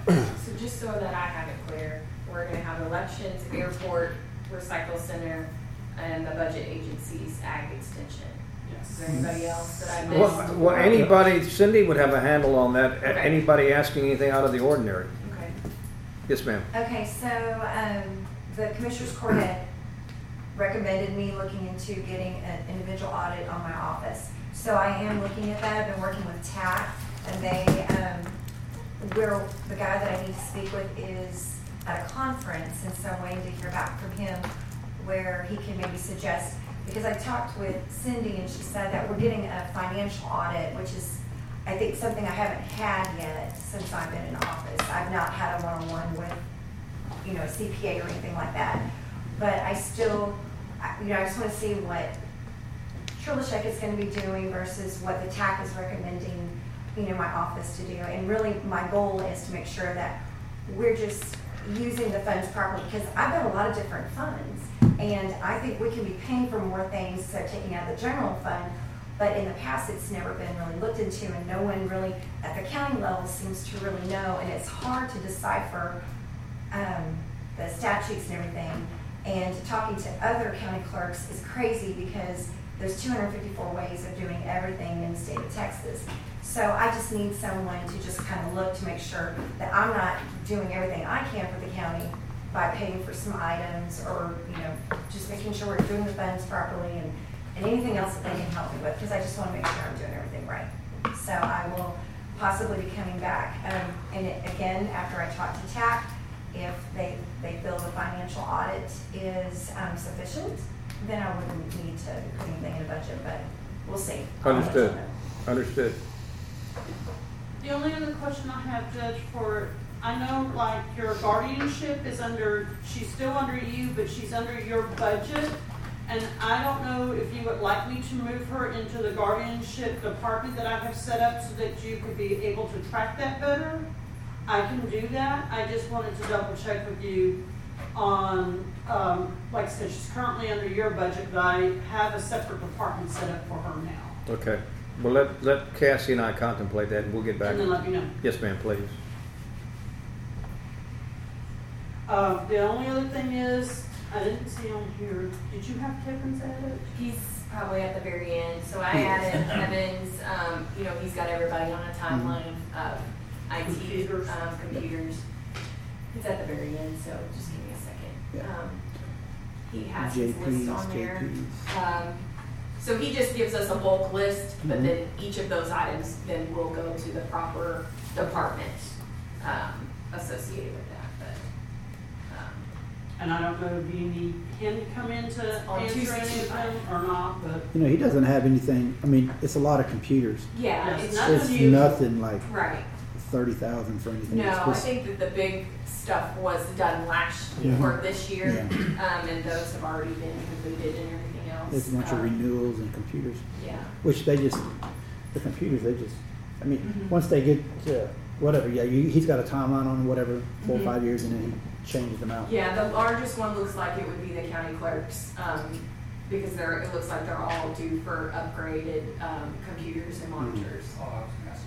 So just so that I have it clear, we're gonna have elections, airport, recycle center, and the budget agency's ag extension. Is there anybody else that I Well, missed? well, well, anybody, Cindy would have a handle on that, Okay. anybody asking anything out of the ordinary. Yes, ma'am. Okay, so, um, the Commissioners Court had recommended me looking into getting an individual audit on my office. So I am looking at that, I've been working with TAC, and they, um, where, the guy that I need to speak with is at a conference, and so I'm waiting to hear back from him where he can maybe suggest, because I talked with Cindy and she said that we're getting a financial audit, which is, I think, something I haven't had yet since I've been in office. I've not had a one-on-one with you know, a CPA or anything like that. But I still, you know, I just want to see what Trillichek is going to be doing versus what the TAC is recommending, you know, my office to do. And really, my goal is to make sure that we're just using the funds properly because I've got a lot of different funds. And I think we can be paying for more things, so taking out the general fund. But in the past, it's never been really looked into and no one really, at the county level, seems to really know. And it's hard to decipher um, the statutes and everything. And talking to other county clerks is crazy because there's 254 ways of doing everything in the state of Texas. So I just need someone to just kind of look to make sure that I'm not doing everything I can for the county by paying for some items or, you know, just making sure we're doing the funds properly and, and anything else that they can help me with, because I just want to make sure I'm doing everything right. So I will possibly be coming back. Um, and it- again, after I talk to TAC, if they, they feel the financial audit is um, sufficient, then I wouldn't need to put anything in the budget, but we'll see. I'll let you Understood, know. understood. The only other question I have, Judge, for, I know like your guardianship is under, she's still under you, but she's under your budget. And I don't know if you would like me to move her into the guardianship department that I have set up so that you could be able to track that better. I can do that. I just wanted to double check with you on, um, like I said, she's currently under your budget, but I have a separate department set up for her now. Okay. Well, let, let Cassie and I contemplate that and we'll get back. And then let me know. Yes, ma'am, please. Uh, the only other thing is, I didn't see on here, did you have Kevin's added? He's probably at the very end, so I added Kevin's, um, you know, he's got everybody on a timeline of IT, Computers. um, computers. It's at the very end, so just give me a second. Yeah. Um, He has his list JPs, on there. JPs. Um, So he just gives us a bulk list, but Mhm. then each of those items then will go to the proper department um, associated with that, but. um, And I don't know, if you need him to come in to On answer any of 265. them or not, but. You know, he doesn't have anything, I mean, it's a lot of computers. Yeah, Yes, it's nothing It's huge. nothing like Right. thirty thousand for anything. No, It's I just- think that the big stuff was done last Yeah. or this year, um, and those have already been completed and everything else. There's a bunch of Um, renewals and computers. Yeah. Which they just, the computers, they just, I mean, Mhm. once they get to whatever, yeah, you, he's got a timeline on whatever, four or Mhm. five years and then he changes them out. Yeah, the largest one looks like it would be the county clerks, um, because they're, it looks like they're all due for upgraded, um, computers and monitors. Oh, I was gonna ask.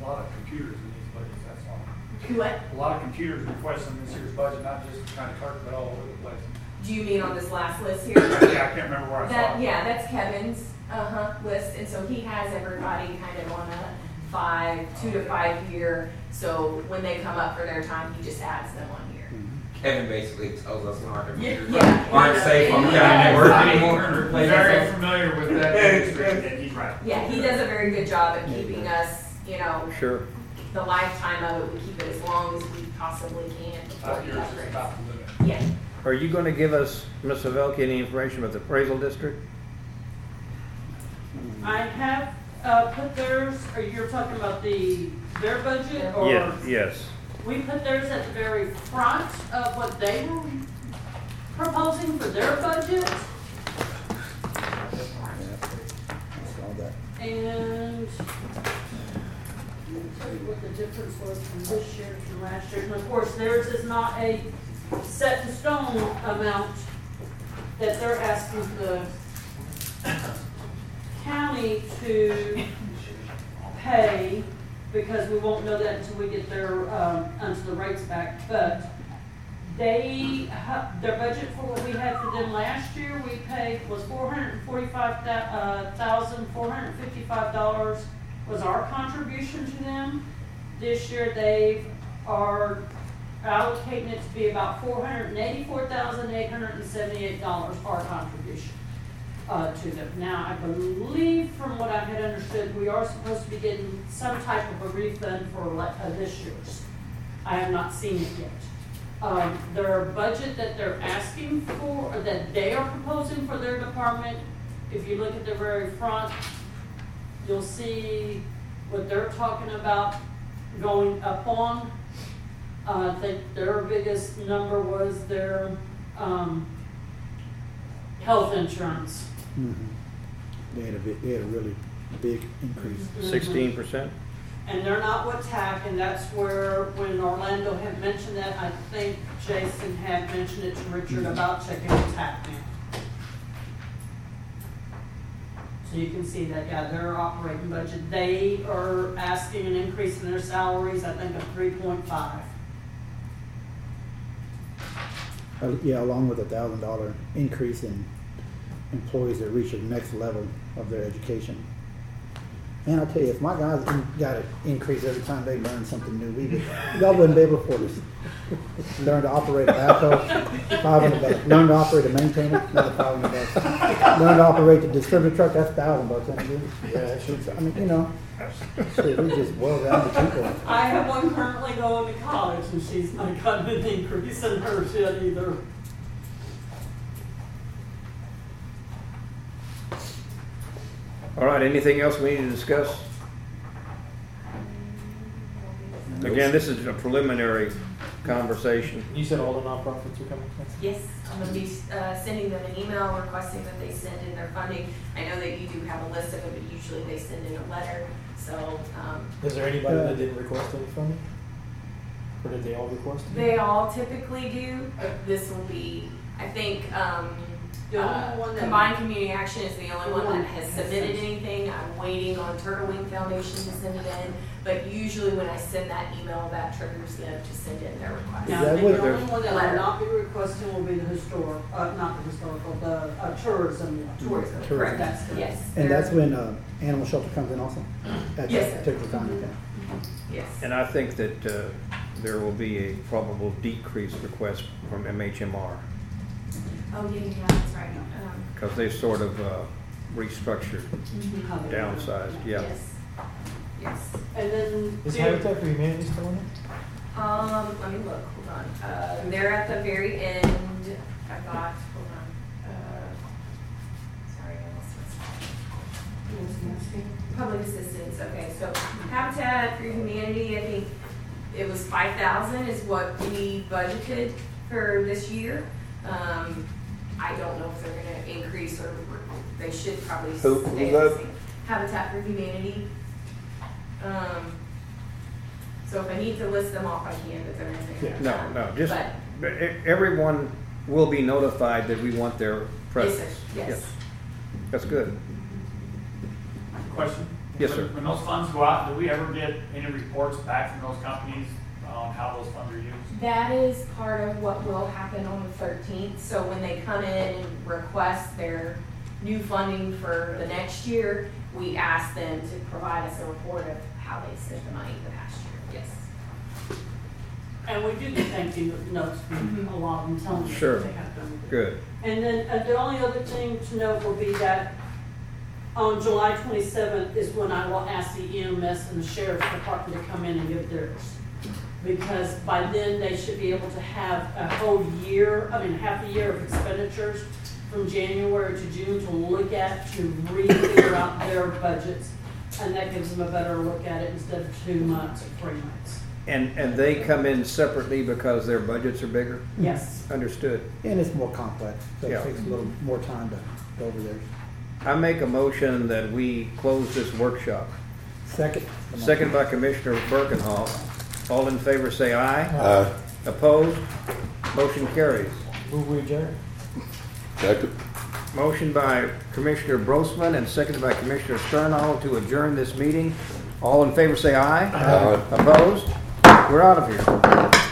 A lot of computers in these budgets, that's all. What? A lot of computers requested in this year's budget, not just the county clerk, but all over the place. Do you mean on this last list here? Yeah, I can't remember where I saw That, it. yeah, that's Kevin's, uh-huh, list, and so he has everybody kind of on a five, two to five year, so when they come up for their time, he just adds them on here. Mm-hmm. Kevin basically tells us when our computers Yeah. aren't safe on the Yeah. county network anymore and replaces Very them. familiar with that industry, and he's right. Yeah, he does a very good job at keeping us, you know, Sure. the lifetime of it, we keep it as long as we possibly can before Five he years is upgrades. about the limit. Yeah. Are you gonna give us, Ms. Pavelki, any information about the appraisal district? I have, uh, put theirs, or you're talking about the, their budget or? Yes, yes. We put theirs at the very front of what they were proposing for their budget. And let me tell you what the difference was from this year to last year. And of course, theirs is not a set in stone amount that they're asking the county to pay because we won't know that until we get their, um, until the rates back. But they, their budget for what we had for them last year, we paid, was four hundred forty-five uh, thousand, four hundred fifty-five dollars was our contribution to them. This year, they are allocating it to be about four hundred and eighty-four thousand, eight hundred and seventy-eight dollars, our contribution uh, to them. Now, I believe from what I had understood, we are supposed to be getting some type of a refund for uh, this year's. I have not seen it yet. Um, their budget that they're asking for, or that they are proposing for their department, if you look at the very front, you'll see what they're talking about going up on. Uh, I think their biggest number was their, um, health insurance. Mhm. They had a big, they had a really big increase. Sixteen percent? And they're not with TAC, and that's where, when Orlando had mentioned that, I think Jason had mentioned it to Richard about checking with TAC now. So you can see that, yeah, their operating budget, they are asking an increase in their salaries, I think of three point five. Uh, Yeah, along with a thousand dollar increase in employees that reach the next level of their education. And I tell you, if my guys got an increase every time they learn something new, we would, y'all wouldn't be able to afford this. Learn to operate a backhoe, five hundred bucks. Learn to operate a maintainer, another five hundred bucks. Learn to operate the distributor truck, that's thousand bucks. Yeah, I mean, you know, shit, we just well-rounded people. I have one currently going to college, and she's not gotten an increase in her shit either. All right, anything else we need to discuss? Again, this is a preliminary conversation. You said all the nonprofits are coming? Yes, I'm gonna be, uh, sending them an email requesting that they send in their funding. I know that you do have a list of it, but usually they send in a letter, so, um, Is there anybody that didn't request any funding? Or did they all request? it? They all typically do, but this will be, I think, um, The only uh, one that- Combined Community Action is the only The one one that has submitted anything. I'm waiting on Turtle Wing Foundation to send it in, but usually when I send that email, that triggers them to send in their request. Now, Yeah, I the would- only one that will not be requesting will be the historic, uh, not the historical, the, uh, tourism. one. Tourism, Tourism. correct, That's the- yes. And that's when, uh, animal shelter comes in also? At Yes, that particular time, okay. Yes. And I think that uh, there will be a probable decrease request from MHMR Oh, yeah, yeah, that's right. Um, because they sort of uh, restructured, mhm. Downsized, yeah. Yes. Yes. And then. Is the- Habitat for Humanity still in it? Um, let me look, hold on. Uh, they're at the very end. I got, hold on. Uh, sorry, I lost my Public assistance, okay, so Habitat for Humanity, I think it was five thousand is what we budgeted for this year. Um, I don't know if they're gonna increase or, they should probably Who- stay the same. Habitat for Humanity. Um, so if I need to list them off, I can, but they're in there. No, no, just, But- but e- everyone will be notified that we want their presence. sir, yes. That's good. Question? Yes, When- sir. When those funds go out, do we ever get any reports back from those companies on how those funds are used? That is part of what will happen on the thirteenth, so when they come in and request their new funding for the next year, we ask them to provide us a report of how they spent the money the past year, yes. And we do get thank you notes from a lot of them telling us Sure. what they have done. Good. And then uh, the only other thing to note will be that on July twenty-seventh is when I will ask the EMS and the sheriff's department to come in and give theirs. Because by then, they should be able to have a whole year, I mean, half a year of expenditures from January to June to look at, to re-figure out their budgets. And that gives them a better look at it instead of two months or three months. And, and they come in separately because their budgets are bigger? Yes. Understood. And it's more complex, so Yeah. it takes a little more time to go over there. I make a motion that we close this workshop. Second. Second by Commissioner Birkenhoff. All in favor, say aye. Aye. Opposed? Motion carries. Move we adjourn. Second. Motion by Commissioner Brosman and seconded by Commissioner Sternall to adjourn this meeting. All in favor, say aye. Aye. Opposed? We're out of here.